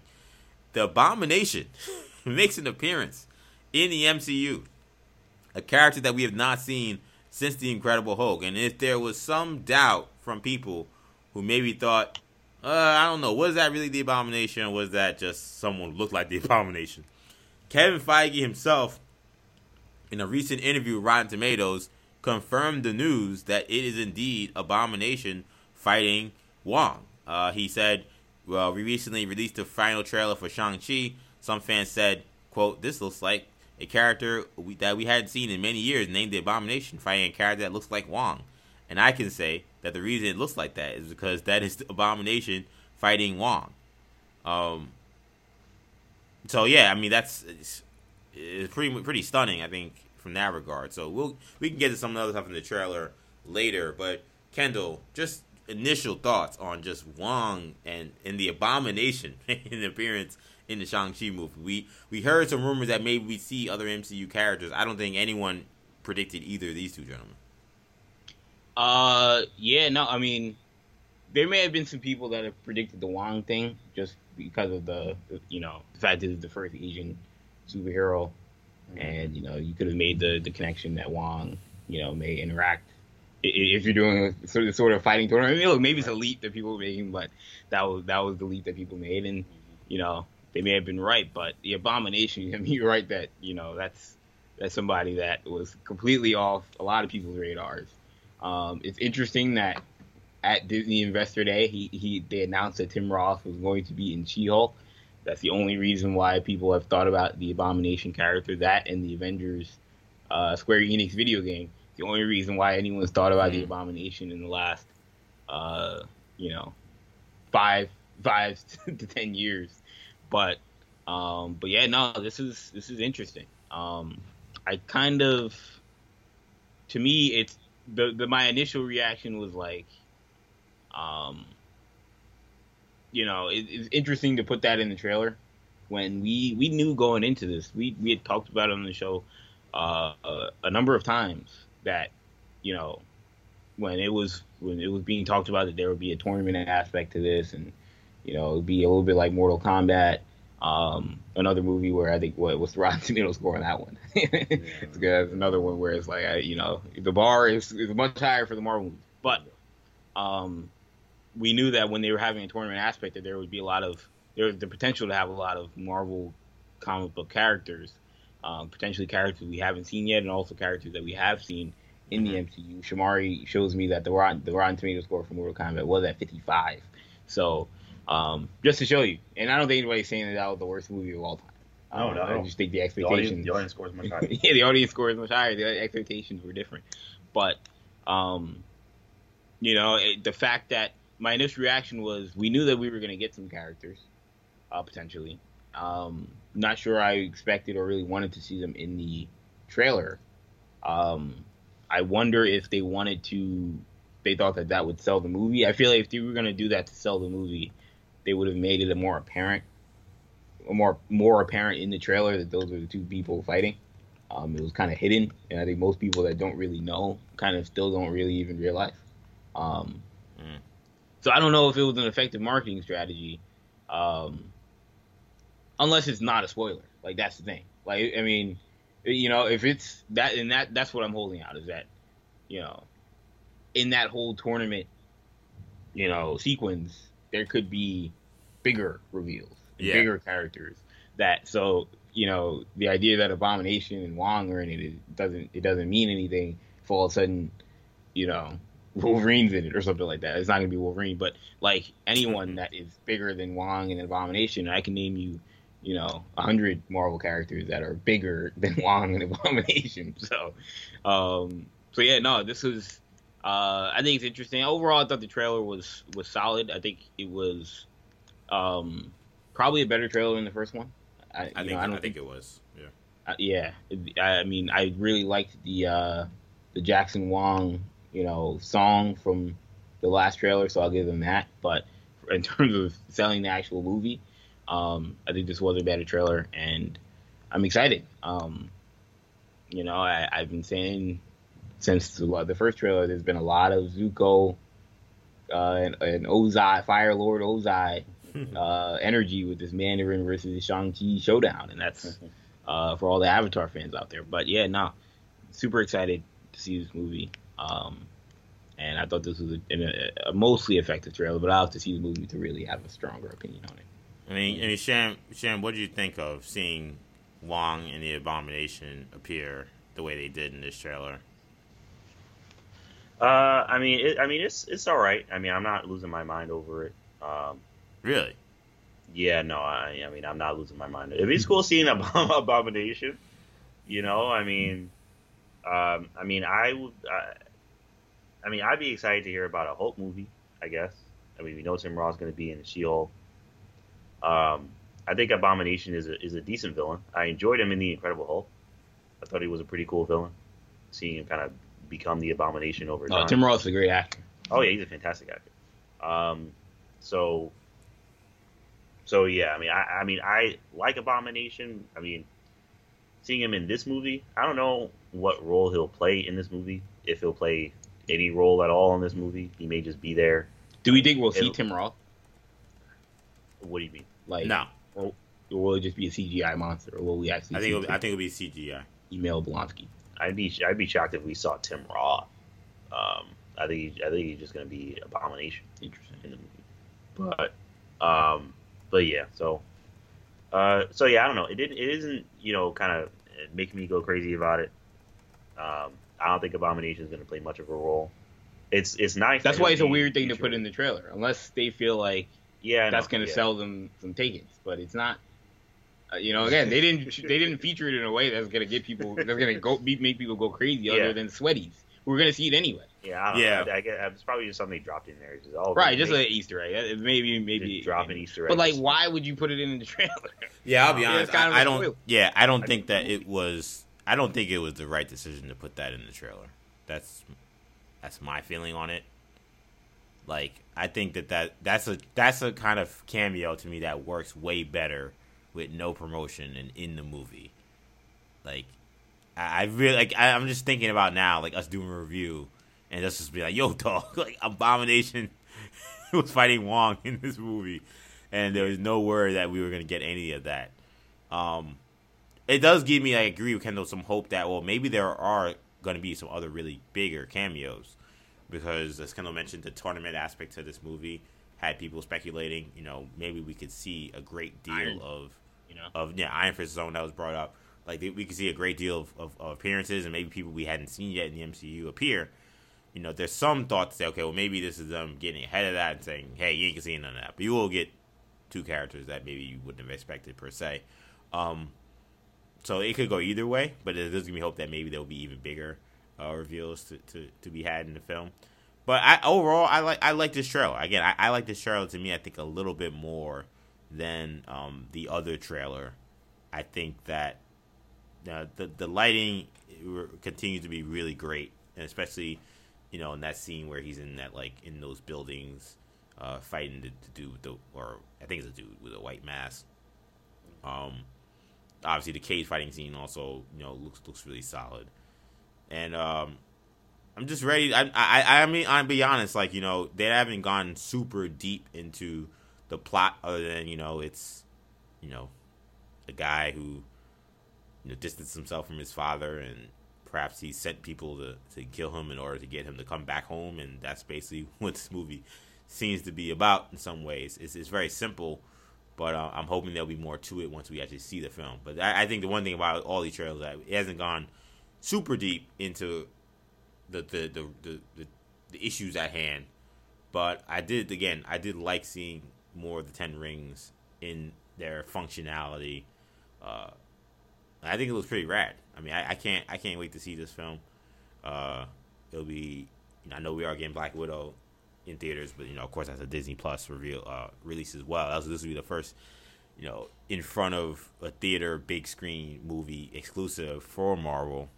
The Abomination [LAUGHS] makes an appearance in the MCU a character that we have not seen since the Incredible Hulk. And if there was some doubt from people who maybe thought, uh, I don't know, was that really the Abomination, or was that just someone looked like the [LAUGHS] Abomination? Kevin Feige himself, in a recent interview with Rotten Tomatoes, confirmed the news that it is indeed Abomination fighting Wong. Uh, he said, well, we recently released the final trailer for Shang-Chi. Some fans said, quote, this looks like a character we, that we hadn't seen in many years named the Abomination fighting a character that looks like Wong. And I can say that the reason it looks like that is because that is the Abomination fighting Wong. Um, so yeah, I mean that's it's, it's pretty pretty stunning. I think from that regard. So we'll we can get to some other stuff in the trailer later. But Kendall, just initial thoughts on just Wong and and the Abomination [LAUGHS] in appearance in the Shang-Chi movie. We we heard some rumors that maybe we see other MCU characters. I don't think anyone predicted either of these two gentlemen. Uh, yeah, no, I mean, there may have been some people that have predicted the Wong thing just because of the, you know, the fact that it's the first Asian superhero, mm-hmm. and you know, you could have made the the connection that Wong, you know, may interact if you're doing a sort of, sort of fighting tournament. I mean, look, maybe it's a leap that people were making, but that was that was the leap that people made, and you know, they may have been right, but the abomination. [LAUGHS] I mean, you're right that you know that's that's somebody that was completely off a lot of people's radars. Um, it's interesting that at Disney Investor Day, he, he they announced that Tim Roth was going to be in She-Hulk. That's the only reason why people have thought about the Abomination character. That and the Avengers uh, Square Enix video game. The only reason why anyone's thought about mm-hmm. the Abomination in the last, uh, you know, five five [LAUGHS] to ten years. But um, but yeah, no, this is this is interesting. Um, I kind of, to me, it's the, the my initial reaction was like, um, you know, it, it's interesting to put that in the trailer when we we knew going into this. We we had talked about it on the show uh, a, a number of times that you know when it was when it was being talked about that there would be a tournament aspect to this and you know, it'd be a little bit like Mortal Kombat. Um, another movie where I think what was the Rotten [LAUGHS] Tomato score on that one? [LAUGHS] yeah. it's good. another one where it's like, I, you know, the bar is, is much higher for the Marvel movies. But um, we knew that when they were having a tournament aspect, that there would be a lot of there was the potential to have a lot of Marvel comic book characters, um, potentially characters we haven't seen yet, and also characters that we have seen in the MCU. Mm-hmm. Shamari shows me that the Rotten the Rotten Tomato score for Mortal Kombat was at 55. So um, just to show you. And I don't think anybody's saying that that was the worst movie of all time. No, no, I just think the expectations. The audience, the audience scores much higher. [LAUGHS] yeah, the audience scores much higher. The expectations were different, but um, you know, it, the fact that my initial reaction was we knew that we were going to get some characters, uh, potentially. Um, not sure I expected or really wanted to see them in the trailer. Um, I wonder if they wanted to, they thought that that would sell the movie. I feel like if they were going to do that to sell the movie, they would have made it a more apparent, a more more apparent in the trailer that those are the two people fighting. Um, it was kind of hidden, and I think most people that don't really know kind of still don't really even realize. Um, mm. So I don't know if it was an effective marketing strategy, um, unless it's not a spoiler. Like that's the thing. Like I mean, you know, if it's that and that that's what I'm holding out is that, you know, in that whole tournament, you know, sequence, there could be bigger reveals, Yeah. bigger characters. That so you know the idea that Abomination and Wong are in it, it doesn't it doesn't mean anything. If all of a sudden, you know, [LAUGHS] Wolverine's in it or something like that. It's not gonna be Wolverine, but like anyone that is bigger than Wong and Abomination, I can name you, you know, a hundred Marvel characters that are bigger than [LAUGHS] Wong and Abomination. So, um, so yeah, no, this was. Uh, I think it's interesting. Overall, I thought the trailer was was solid. I think it was um, probably a better trailer than the first one. I, I think know, I, don't think it was. Yeah. uh, yeah, I mean, I really liked the uh, the Jackson Wang, you know, song from the last trailer, so I'll give them that. But in [LAUGHS] terms of selling the actual movie, um, I think this was a better trailer, and I'm excited. Um, you know, I, I've been saying since the, the first trailer, there's been a lot of Zuko uh, and, and Ozai, Fire Lord Ozai [LAUGHS] uh, energy with this Mandarin versus Shang Chi showdown, and that's [LAUGHS] uh, for all the Avatar fans out there. But yeah, no, super excited to see this movie. Um, and I thought this was a, a, a mostly effective trailer, but I'll have to see the movie to really have a stronger opinion on it. I mean, I mean, Sham, Sham, what did you think of seeing Wong and the Abomination appear the way they did in this trailer? Uh, I mean, it, I mean, it's it's all right. I mean, I'm not losing my mind over it. Um, Really? yeah, no, I, I mean, I'm not losing my mind. It'd be cool seeing Abom- [LAUGHS] Abomination. You know, I mean, um, I mean, I would, I, I mean, I'd be excited to hear about a Hulk movie. I guess. I mean, we know Tim Roth's going to be in She-Hulk. Um, I think Abomination is a is a decent villain. I enjoyed him in the Incredible Hulk. I thought he was a pretty cool villain. Seeing him kind of become the Abomination over Uh, time. Tim Roth's a great actor. Oh yeah, he's a fantastic actor. Um, so, so yeah, I mean, I, I mean, I like Abomination. I mean, seeing him in this movie, I don't know what role he'll play in this movie. If he'll play any role at all in this movie, he may just be there. Do we think we'll see It'll- Tim Roth? What do you mean? Like, No, or will it just be a CGI monster, or will we actually I think see it'll, I think it'll be CGI. Emil Blonsky? I'd be I'd be shocked if we saw Tim Roth. Um, I think he, I think he's just gonna be Abomination. Interesting. in the movie. But um, but yeah, so uh, so yeah, I don't know. It didn't. It isn't you know kind of making me go crazy about it. Um, I don't think Abomination is going to play much of a role. It's it's nice. That's why it's a weird thing to put in the trailer, unless they feel like Yeah, that's going to yeah. sell them some tickets. But it's not. Uh, you know, again, they didn't [LAUGHS] they didn't feature it in a way that's going to get people that's going to go be, make people go crazy. Yeah. Other than sweaties, we're going to see it anyway. Yeah, I Yeah. know. I, I get, it's probably just something they dropped in there. Just, oh, Right, just they- an Easter egg. Maybe maybe just drop an Easter egg. But like, why would you put it in the trailer? Yeah, I'll be [LAUGHS] honest. it's kind of I, I a don't. spoiler. Yeah, I don't I think that it was. I don't think it was the right decision to put that in the trailer. That's that's my feeling on it. Like, I think that, that that's a that's a kind of cameo to me that works way better with no promotion and in the movie. Like, I, I really like. I, I'm just thinking about now, like us doing a review and us just be like, "Yo, [LAUGHS] dog, like Abomination [LAUGHS] was fighting Wong in this movie," and there was no word that we were gonna get any of that. Um, it does give me, I agree with Kendall, some hope that well, maybe there are going to be some other really bigger cameos because, as Kendall mentioned, the tournament aspect to this movie had people speculating. You know, maybe we could see a great deal Iron- of You know, of yeah, Iron Fist zone that was brought up. Like we could see a great deal of, of, of appearances and maybe people we hadn't seen yet in the MCU appear. You know, there's some thought to say, okay, well maybe this is them getting ahead of that and saying, hey, you ain't seeing none of that, but you will get two characters that maybe you wouldn't have expected per se. Um, so it could go either way, but it does give me hope that maybe there'll be even bigger uh, reveals to, to, to be had in the film. But I overall, I like I like this trailer. Again, I, I like this trailer to me. I think a little bit more than um, the other trailer. I think that uh, the the lighting continues to be really great, and especially you know in that scene where he's in that like in those buildings uh, fighting the, the dude with the or I think it's a dude with a white mask. Um, obviously the cage fighting scene also you know looks looks really solid, and um, I'm just ready. I I I mean I'll be honest, like you know they haven't gone super deep into the plot other than you know it's you know a guy who you know distanced himself from his father and perhaps he sent people to, to kill him in order to get him to come back home and that's basically [LAUGHS] what this movie seems to be about in some ways it's, it's very simple but uh, i'm hoping there'll be more to it once we actually see the film but I, I think the one thing about all these trailers that it hasn't gone super deep into the the, the, the, the, issues at hand but i did again i did like seeing more of the ten rings in their functionality uh, I think it was pretty rad. I mean, I, I, can't I can't wait to see this film. Uh, it'll be. You know, I know we are getting Black Widow in theaters, but you know, of course, that's a Disney Plus reveal uh, release as well. That's, this will be the first, you know, in front of a theater big screen movie exclusive for Marvel.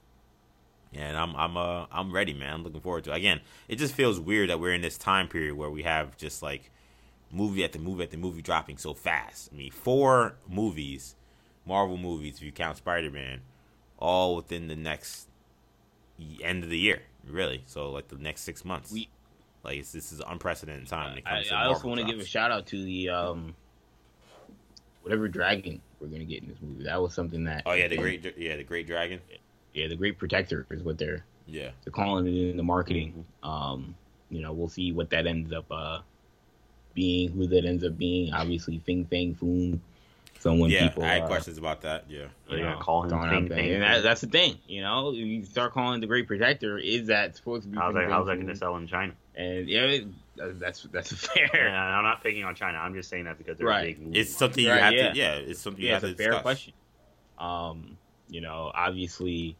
And I'm I'm uh I'm ready, man. I'm looking forward to. It. Again, it just feels weird that we're in this time period where we have just like movie the movie at the movie dropping so fast. I mean, four movies, Marvel movies, if you count Spider Man, all within the next end of the year, really. So like the next six months. We, like this is unprecedented time. I, I also want to give a shout out to the um, whatever dragon we're gonna get in this movie. That was something that. Oh yeah, the great yeah the great dragon. Yeah, the great protector is what they're yeah they're calling it in the marketing. Mm-hmm. Um, you know, we'll see what that ends up uh being, who that ends up being. Obviously, Fin Fang Foom. Someone yeah, people, I had uh, questions about that. Yeah, you know, call him Fing Fang. And that, that's the thing, you know, you start calling the Great Protector. Is that supposed to be? How's that, how's that going to sell in China? And yeah, that's that's [LAUGHS] fair. Yeah, I'm not picking on China. I'm just saying that because they're right. big. It's something you right, have yeah. to. Yeah, it's something you yeah, have it's to a discuss. fair question. Um, you know, obviously,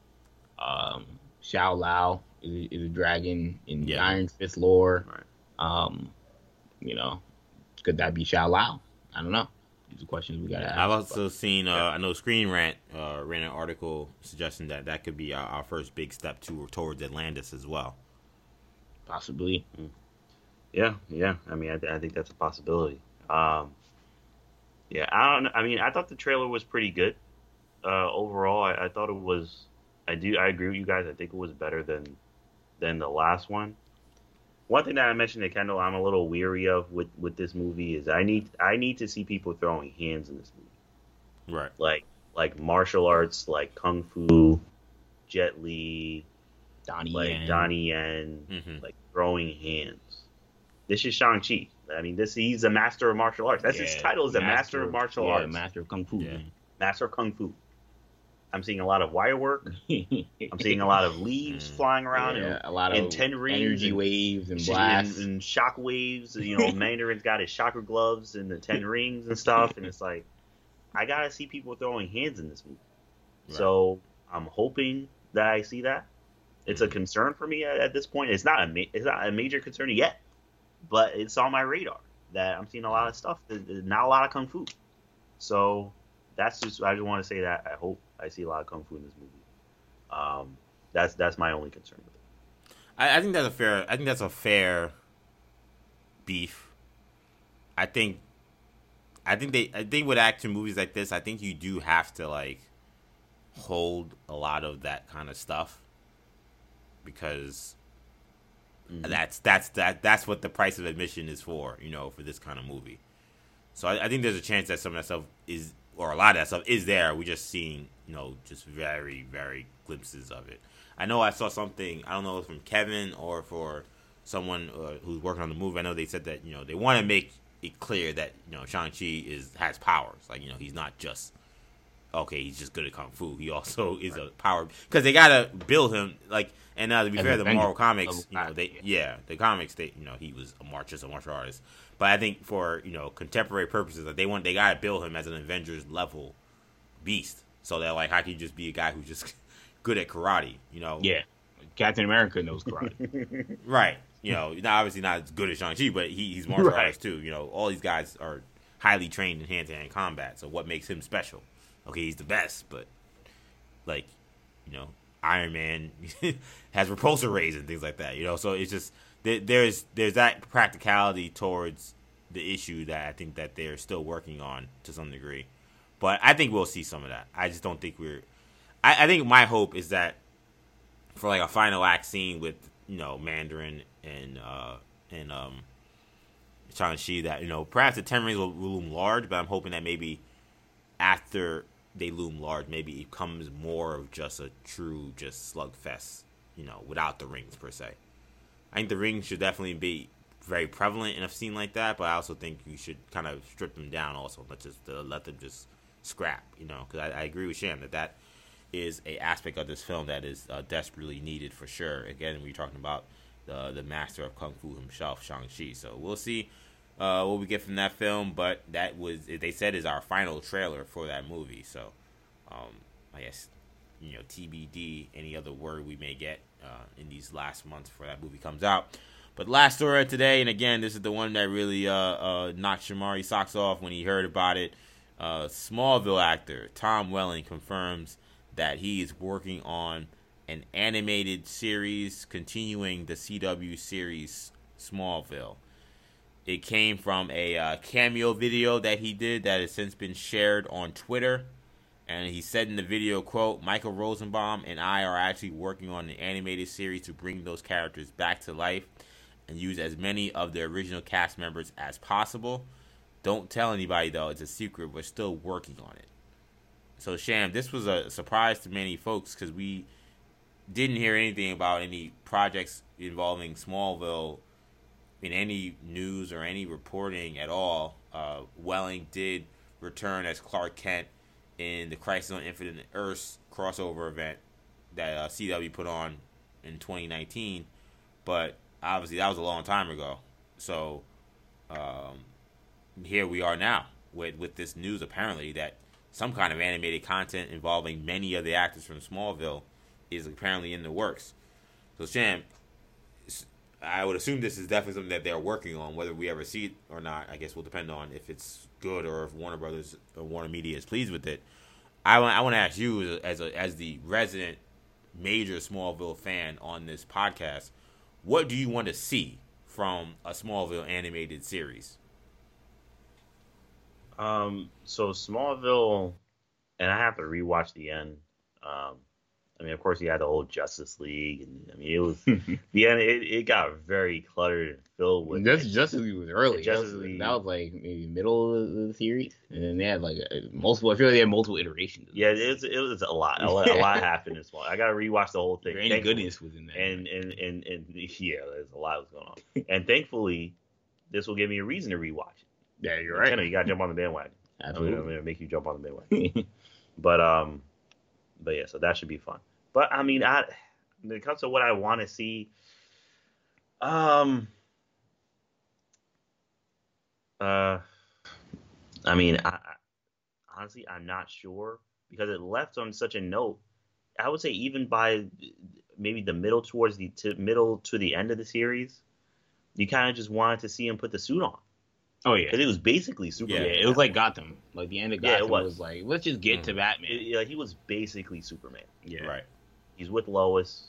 um, Shou-Lao is, is, a dragon in yeah. Iron Fist lore. Right. Um, you know, could that be Shou-Lao? I don't know. These are questions we gotta ask. I've also but, seen. Uh, yeah. I know Screen Rant uh, ran an article suggesting that that could be our, our first big step to towards Atlantis as well. Possibly. Mm. Yeah, yeah. I mean, I, th- I think that's a possibility. Um, yeah, I don't. I mean, I thought the trailer was pretty good. Uh, overall, I, I thought it was. I do. I agree with you guys. I think it was better than than the last one one thing that I mentioned to Kendall, I'm a little weary of with with this movie is I need I need to see people throwing hands in this movie. Right. Like like martial arts, like kung fu, Jet Li, Donnie like Yen. Donnie Yen, mm-hmm. like throwing hands. This is Shang Chi. I mean, this he's a master of martial arts. That's yeah, his title is a master, of martial yeah, arts. Master of kung fu. Yeah. Master of kung fu. I'm seeing a lot of wire work. I'm seeing a lot of leaves mm. flying around yeah, and a lot of ten rings energy and, waves and blasts and, and shock waves. You know, [LAUGHS] Mandarin's got his chakra gloves and the ten [LAUGHS] rings and stuff, and it's like I gotta see people throwing hands in this movie. Right. So I'm hoping that I see that. It's a mm-hmm. concern for me at, at this point. It's not a ma- it's not a major concern yet, but it's on my radar that I'm seeing a lot of stuff. Not a lot of kung fu. So that's just I just want to say that I hope I see a lot of kung fu in this movie. Um, that's that's my only concern with it. I, I think that's a fair. I think that's a fair beef. I think. I think they. I think with action movies like this, I think you do have to like hold a lot of that kind of stuff because mm-hmm. that's that's that that's what the price of admission is for. You know, for this kind of movie. So I, I think there's a chance that some of that stuff is or a lot of that stuff is there. We're just seeing, you know, just very, very glimpses of it. I know I saw something. I don't know if from Kevin or for someone uh, who's working on the movie. I know they said that you know they want to make it clear that you know Shang Chi is has powers. Like you know he's not just okay. He's just good at kung fu. He also [LAUGHS] is right. a power because they gotta build him like. And uh, to be fair, the Marvel comics, you know, they yeah, the comics, they you know, he was a marcher, a martial artist. But I think for you know contemporary purposes, that they want they gotta build him as an Avengers level beast, so that like how can you just be a guy who's just [LAUGHS] good at karate? You know? Yeah, Captain America knows karate. [LAUGHS] right. You know, not obviously not as good as Shang Chi, but he, he's martial right. artist too. You know, all these guys are highly trained in hand to hand combat. So what makes him special? Okay, he's the best, but like, you know, Iron Man [LAUGHS] has repulsor rays and things like that. You know, so it's just there's there's that practicality towards the issue that I think that they're still working on to some degree. But I think we'll see some of that. I just don't think we're. I, I think my hope is that for like a final act scene with you know Mandarin and uh and um Shang Chi that you know perhaps the ten rings will, will loom large, but I'm hoping that maybe after they loom large. Maybe it becomes more of just a true just slugfest, you know, without the rings per se. I think the rings should definitely be very prevalent in a scene like that, but I also think you should kind of strip them down also, not just uh, let them just scrap, you know, because I, I, agree with Sham that that is a aspect of this film that is uh, desperately needed for sure. Again, we're talking about the the master of kung fu himself, Shang Chi. So we'll see uh, what we get from that film, but that was they said is our final trailer for that movie. So um, I guess you know TBD any other word we may get uh, in these last months before that movie comes out. But last story today, and again, this is the one that really uh, uh, knocked Shamari socks off when he heard about it. Uh, Smallville actor Tom Welling confirms that he is working on an animated series continuing the CW series Smallville. It came from a uh, cameo video that he did that has since been shared on Twitter. And he said in the video, quote, Michael Rosenbaum and I are actually working on an animated series to bring those characters back to life and use as many of the original cast members as possible. Don't tell anybody though, it's a secret. We're still working on it. So Sham, this was a surprise to many folks because we didn't hear anything about any projects involving Smallville in any news or any reporting at all. Uh, Welling did return as Clark Kent in the Crisis on Infinite Earths crossover event that uh, CW put on in 2019, but obviously that was a long time ago. So um, here we are now with with this news apparently that some kind of animated content involving many of the actors from Smallville is apparently in the works. So Sham, I would assume this is definitely something that they're working on. Whether we ever see it or not, I guess will depend on if it's good or if Warner Brothers or Warner Media is pleased with it. I want I want to ask you as a, as the resident major Smallville fan on this podcast, what do you want to see from a Smallville animated series? Um, so Smallville, and I have to rewatch the end. Um, I mean, of course, you had the old Justice League, and I mean, it was [LAUGHS] the end. It, it got very cluttered and filled with. Justice, Justice League was early. Justice League that was like maybe middle of the series, and then they had like multiple. I feel like they had multiple iterations. Yeah, it was, it was a lot. A [LAUGHS] lot, a lot happened as well. I got to rewatch the whole thing. Any goodness was in there, and and, and and yeah, there's a lot was going on. and thankfully, this will give me a reason to rewatch it. Yeah, you're right. You got to jump on the bandwagon. [LAUGHS] Absolutely, I'm gonna make you jump on the bandwagon. [LAUGHS] but um, but yeah, so that should be fun. But I mean, I when it comes to what I want to see, um, uh, I mean, I, I, honestly, I'm not sure because it left on such a note. I would say even by maybe the middle towards the to, middle to the end of the series, you kind of just wanted to see him put the suit on. Oh yeah, because it was basically Superman. Yeah, it was like Gotham. Like the end of Gotham yeah, was. was. like, let's just get mm. to Batman. It, yeah, he was basically Superman. Yeah, right. He's with Lois.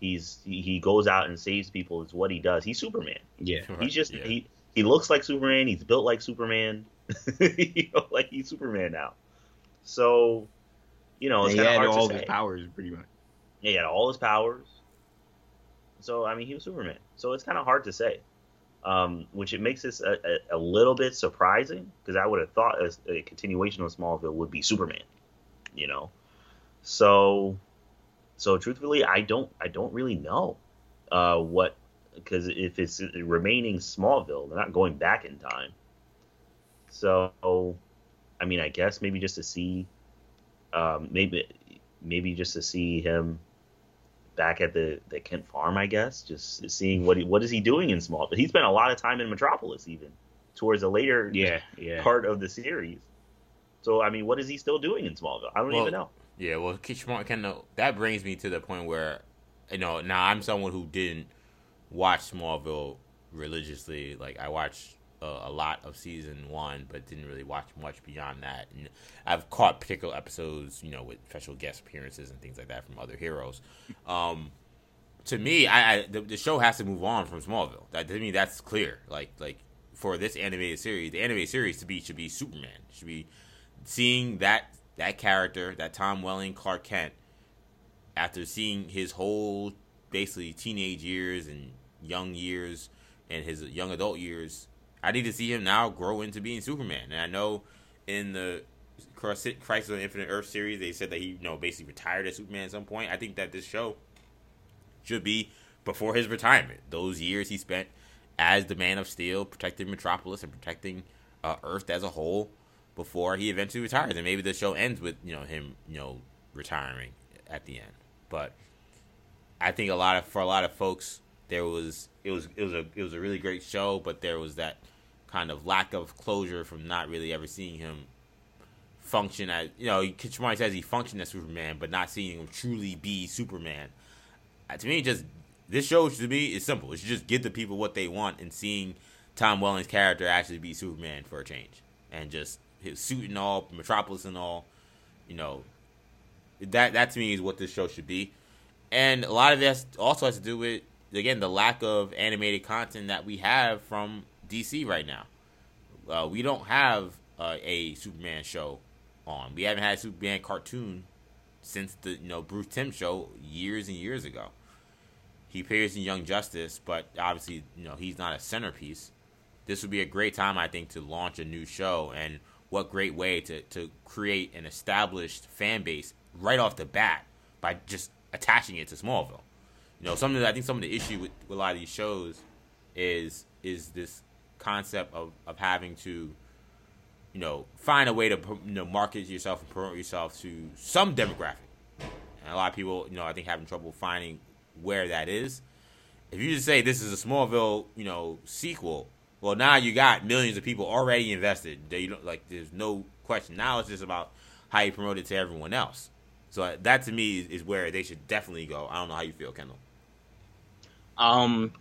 He's he, he goes out and saves people. Is what he does. He's Superman. Yeah, he's just yeah. he he looks like Superman. He's built like Superman. [LAUGHS] you know, like he's Superman now. So, you know, it's kind of hard all to his powers pretty much. Yeah, he had all his powers. So I mean, he was Superman. So it's kind of hard to say, um, which it makes this a, a, a little bit surprising because I would have thought a, a continuation of Smallville would be Superman. You know, so so truthfully, I don't I don't really know uh, what because if it's remaining Smallville, they're not going back in time. So, I mean, I guess maybe just to see, um, maybe maybe just to see him back at the, the Kent farm, I guess, just seeing what he, what is he doing in Smallville. He spent a lot of time in Metropolis, even towards the later yeah, yeah. part of the series. So, I mean, what is he still doing in Smallville? I don't well, even know. Yeah, well, Smart Kendall, that brings me to the point where, you know, now I'm someone who didn't watch Smallville religiously. Like, I watched uh, a lot of season one, but didn't really watch much beyond that. And I've caught particular episodes, you know, with special guest appearances and things like that from other heroes. Um, to me, I, I the, the, show has to move on from Smallville. That to me, that's clear. Like, like for this animated series, the animated series to be should be Superman. Should be seeing that that character, that Tom Welling Clark Kent, after seeing his whole basically teenage years and young years and his young adult years, I need to see him now grow into being Superman. And I know in the Crisis on Infinite Earth series, they said that he, you know, basically retired as Superman at some point. I think that this show should be before his retirement. Those years he spent as the Man of Steel, protecting Metropolis and protecting uh, Earth as a whole before he eventually retires. And maybe the show ends with you know him, you know, retiring at the end. But I think a lot of for a lot of folks, there was it was it was a it was a really great show, but there was that kind of lack of closure from not really ever seeing him function as you know. Kimari says he functioned as Superman, but not seeing him truly be Superman. Uh, to me, just this show to me is simple. It's just give the people what they want, and seeing Tom Welling's character actually be Superman for a change, and just his suit and all, Metropolis and all, you know, that that to me is what this show should be. And a lot of this also has to do with again the lack of animated content that we have from DC right now. Uh, we don't have uh, a Superman show on. We haven't had a Superman cartoon since the you know Bruce Timm show years and years ago. He appears in Young Justice, but obviously you know he's not a centerpiece. This would be a great time, I think, to launch a new show, and what great way to to create an established fan base right off the bat by just attaching it to Smallville. You know, something I think some of the issue with, with a lot of these shows is is this concept of, of having to you know, find a way to you know market yourself and promote yourself to some demographic. And a lot of people, you know, I think having trouble finding where that is. If you just say this is a Smallville, you know, sequel, well, now you got millions of people already invested. You don't like. There's no question. Now it's just about how you promote it to everyone else. So uh, that to me is where they should definitely go. I don't know how you feel, Kendall. Um,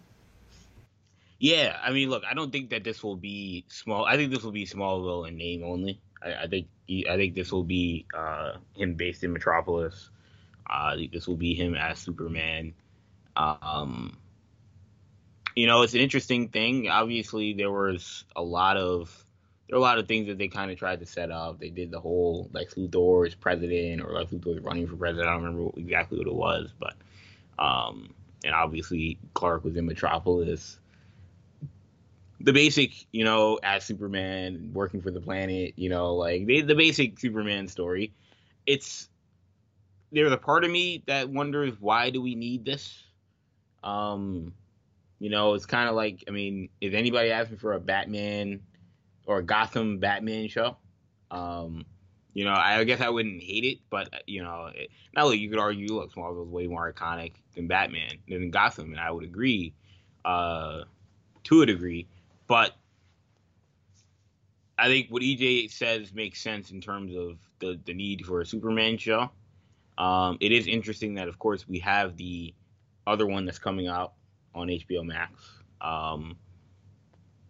yeah, I mean, look, I don't think that this will be small. I think this will be Smallville in name only. I, I think I think this will be uh, him based in Metropolis. Uh, this will be him as Superman. Um, you know, it's an interesting thing. Obviously, there was a lot of there were a lot of things that they kind of tried to set up. They did the whole Lex Luthor is president or Lex Luthor is running for president. I don't remember exactly what it was, but um, and obviously Clark was in Metropolis the basic, you know, as Superman working for the planet, you know, like the, the basic Superman story. It's there's a part of me that wonders why do we need this? Um, you know, it's kind of like I mean, if anybody asked me for a Batman or a Gotham Batman show, um, you know, I guess I wouldn't hate it, but you know, it, not only you could argue, look, Smallville's way more iconic than Batman than Gotham, and I would agree uh, to a degree. But I think what EJ says makes sense in terms of the, the need for a Superman show. Um, it is interesting that, of course, we have the other one that's coming out on HBO Max. Um,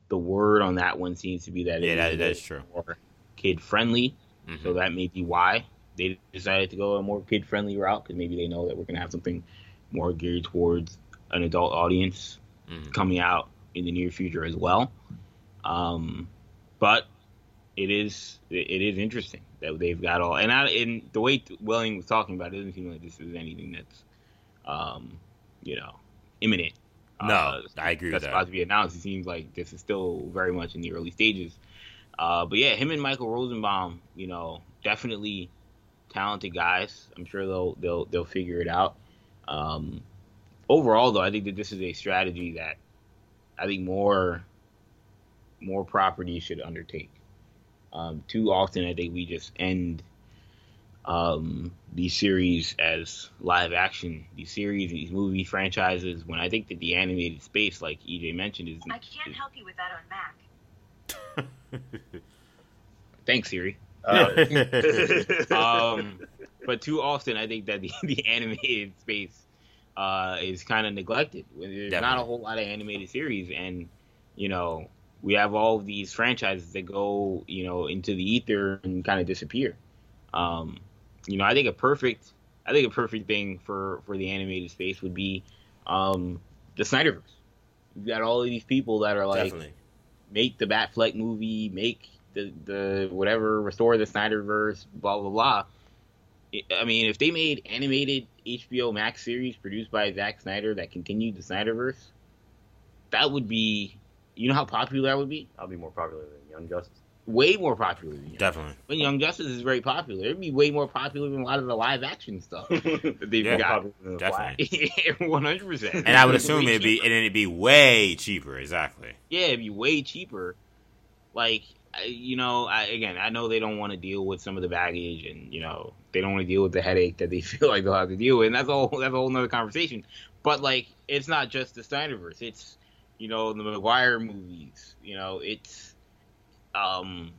the word on that one seems to be that yeah, that, that is true. More kid friendly, mm-hmm. so that may be why they decided to go a more kid friendly route because maybe they know that we're gonna have something more geared towards an adult audience mm-hmm. coming out in the near future as well. Um, but it is it is interesting that they've got all and I, and the way Welling was talking about it doesn't seem like this is anything that's um, you know imminent. No, uh, I agree. That's that. about to be announced. It seems like this is still very much in the early stages. Uh, but yeah, him and Michael Rosenbaum, you know, definitely talented guys. I'm sure they'll they'll they'll figure it out. Um, overall, though, I think that this is a strategy that I think more more properties should undertake. Um, too often, I think we just end um, these series as live action, these series, these movie franchises. When I think that the animated space, like EJ mentioned, is I can't is, help you with that on Mac. [LAUGHS] Thanks, Siri. [LAUGHS] Uh, [LAUGHS] um, but too often, I think that the, the animated space uh, is kind of neglected. There's Definitely. not a whole lot of animated series, and you know we have all of these franchises that go you know into the ether and kind of disappear. Um, you know, I think a perfect, I think a perfect thing for for the animated space would be um, the Snyderverse. You've got all of these people that are like, Definitely. make the Batfleck movie, make the the whatever, restore the Snyderverse, blah blah blah I mean, if they made animated HBO Max series produced by Zack Snyder that continued the Snyderverse, that would be, you know, how popular that would be. I'll be more popular than Young Justice. way more popular than Young Definitely. But Young Justice is very popular. It'd be way more popular than a lot of the live action stuff [LAUGHS] that they've Yeah, got. Definitely. [LAUGHS] One hundred percent. And I would assume it'd be and it'd be way cheaper. Exactly. yeah, it'd be way cheaper. Like I- you know, I, again, I know they don't want to deal with some of the baggage, and you know, they don't want to deal with the headache that they [LAUGHS] feel like they'll have to deal with, and that's a whole that's a whole other conversation. But like, it's not just the Snyderverse; it's you know the Maguire movies. You know, it's um,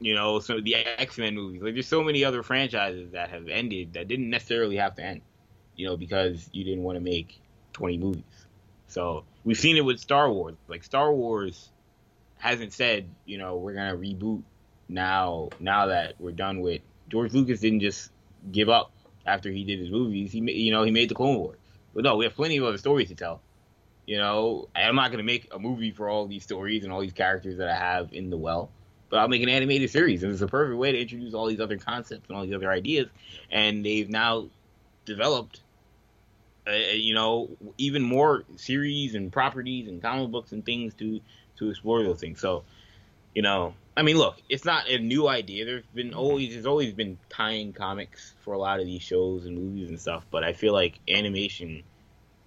you know, of the X Men movies. Like, there's so many other franchises that have ended that didn't necessarily have to end. You know, because you didn't want to make 20 movies. So we've seen it with Star Wars. Like Star Wars hasn't said, you know, we're gonna reboot now. Now that we're done with George Lucas, didn't just give up after he did his movies. He, you know, he made the Clone Wars. But no, we have plenty of other stories to tell. You know, I'm not gonna make a movie for all these stories and all these characters that I have in the well. But I'll make an animated series, and it's a perfect way to introduce all these other concepts and all these other ideas. And they've now developed uh, you know, even more series and properties and comic books and things to to explore those things. So, you know, I mean, look, it's not a new idea. There's been always there's always been tying comics for a lot of these shows and movies and stuff. But I feel like animation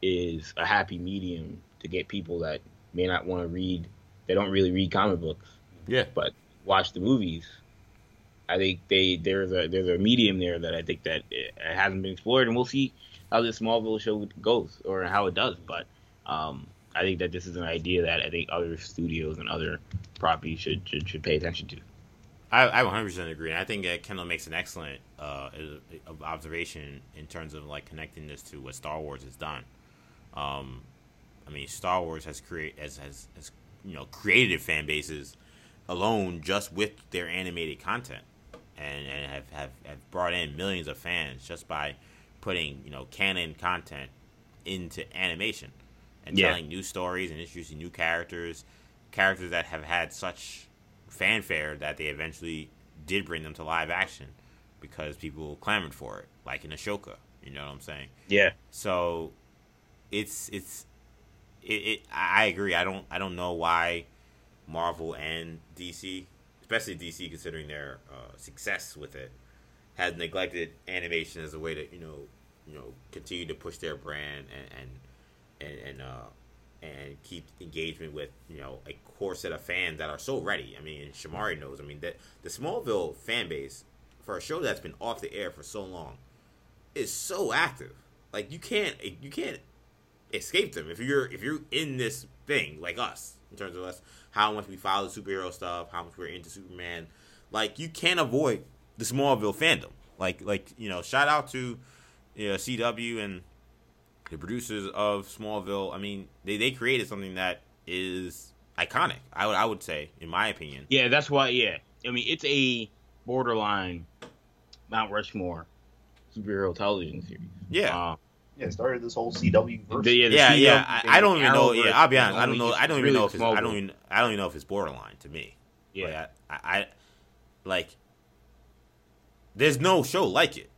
is a happy medium to get people that may not want to read. They don't really read comic books, Yeah. but watch the movies. I think they there's a there's a medium there that I think that it hasn't been explored, and we'll see how this Smallville show goes or how it does. But um, I think that this is an idea that I think other studios and other properties should should, should pay attention to. I, I 100% agree. And I think that Kendall makes an excellent uh, uh, observation in terms of like connecting this to what Star Wars has done. Um, I mean, Star Wars has create has, has has you know created fan bases alone just with their animated content, and and have, have, have brought in millions of fans just by putting you know canon content into animation and Yeah. telling new stories and introducing new characters, characters that have had such fanfare that they eventually did bring them to live action because people clamored for it, like in Ahsoka. You know what I'm saying? Yeah, So it's it's it, it I I agree. I don't I don't know why Marvel and DC, especially DC considering their uh, success with it, has neglected animation as a way to you know you know continue to push their brand and and and, and uh and keep engagement with you know a core set of fans that are so ready. I mean, Shamari knows. I mean that the Smallville fan base for a show that's been off the air for so long is so active. Like you can't you can't escape them if you're if you're in this thing like us in terms of us how much we follow superhero stuff, how much we're into Superman. Like you can't avoid the Smallville fandom. Like like you know, shout out to you know, CW and the producers of Smallville. I mean, they they created something that is iconic. I would I would say, in my opinion. yeah, that's why. Yeah, I mean, it's a borderline Mount Rushmore superhero television series. Yeah. Uh, Yeah, it started this whole CW verse. the- the yeah, CW yeah. I, I don't even know. Yeah, I'll be honest. I don't know. I don't even really know if it's. I don't even. I don't even know if it's borderline to me. Yeah, Like, I, I, I like. There's no show like it.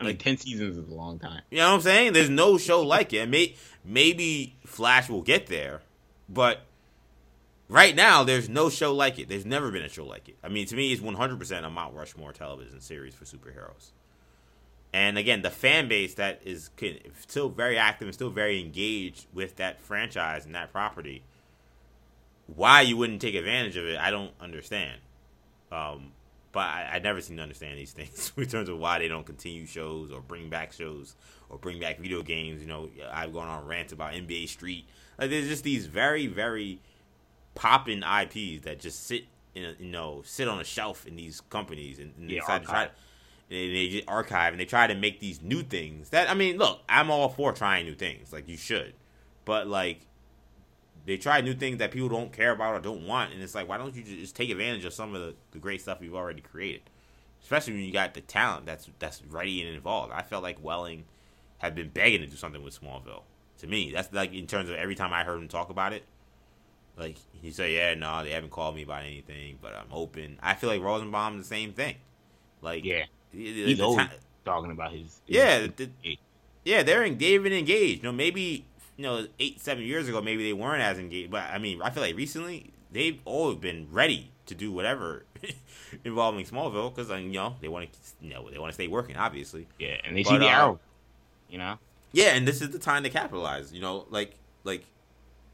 I mean, like- ten seasons is a long time. You know what I'm saying? There's no show like it. May, maybe Flash will get there, but right now there's no show like it. There's never been a show like it. I mean, to me, it's 100% a Mount Rushmore television series for superheroes. And again, the fan base that is still very active and still very engaged with that franchise and that property. Why you wouldn't take advantage of it, I don't understand. Um, but I, I never seem to understand these things [LAUGHS] in terms of why they don't continue shows or bring back shows or bring back video games. You know, I've gone on rants about NBA Street. Like, there's just these very, very popping IPs that just sit in, a, you know, sit on a shelf in these companies and, and they Yeah, decide to try. archive. They, they just archive and they try to make these new things. That I mean, look, I'm all for trying new things. Like you should, but like they try new things that people don't care about or don't want, and it's like, why don't you just take advantage of some of the, the great stuff you've already created? Especially when you got the talent that's that's ready and involved. I felt like Welling had been begging to do something with Smallville. To me, that's like in terms of every time I heard him talk about it, like he said, "Yeah, no, they haven't called me about anything, but I'm open." I feel like Rosenbaum the same thing. Like, Yeah, he's always ta- talking about his. his yeah, the, Yeah. they're en- they've been engaged. You know, maybe you know eight seven years ago, maybe they weren't as engaged. But I mean, I feel like recently they've all been ready to do whatever [LAUGHS] involving Smallville because you know they want to you know they want to stay working obviously. Yeah, and they But, see the uh, arrow. You know. Yeah, and this is the time to capitalize. You know, like like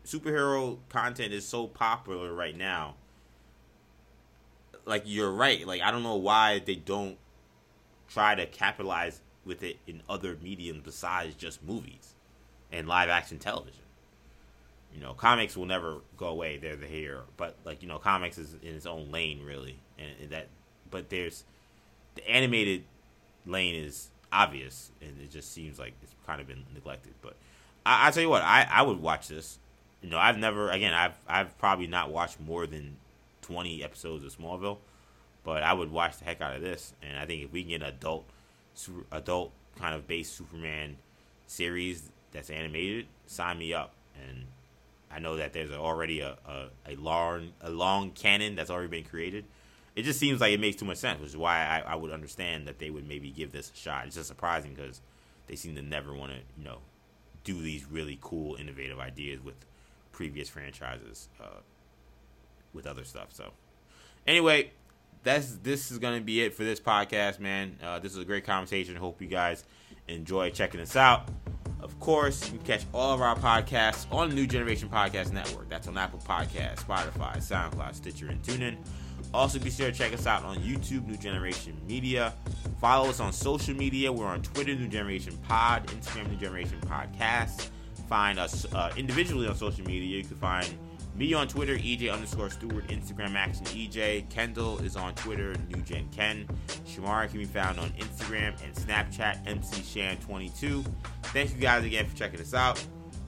superhero content is so popular right now. Like you're right. Like I don't know why they don't try to capitalize with it in other mediums besides just movies and live action television. You know, comics will never go away. They're the here, but like you know, comics is in its own lane really, and, and that. But there's the animated lane is obvious, and it just seems like it's kind of been neglected. But I, I tell you what, I, I would watch this. You know, I've never again, I've I've probably not watched more than twenty episodes of Smallville, but I would watch the heck out of this. And I think if we can get an adult, adult kind of based Superman series that's animated, sign me up. And I know that there's already a, a, a long a long canon that's already been created. It just seems like it makes too much sense, which is why I, I would understand that they would maybe give this a shot. It's just surprising because they seem to never want to, you know, do these really cool, innovative ideas with previous franchises, uh, with other stuff. So, anyway, that's this is gonna be it for this podcast, man. Uh, this is a great conversation. Hope you guys enjoy checking us out. Of course, you can catch all of our podcasts on the New Generation Podcast Network. That's on Apple Podcasts, Spotify, SoundCloud, Stitcher, and TuneIn. Also, be sure to check us out on YouTube, New Generation Media. Follow us on social media. We're on Twitter, New Generation Pod, Instagram, New Generation Podcast. Find us uh, individually on social media. You can find me on Twitter, EJ underscore Stewart, Instagram Action EJ. Kendall is on Twitter, New Gen Ken. Shamari can be found on Instagram and Snapchat, MC Shan22. Thank you guys again for checking us out.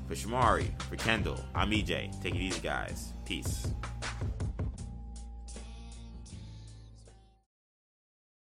For Shamari, for Kendall, I'm EJ. Take it easy, guys. Peace.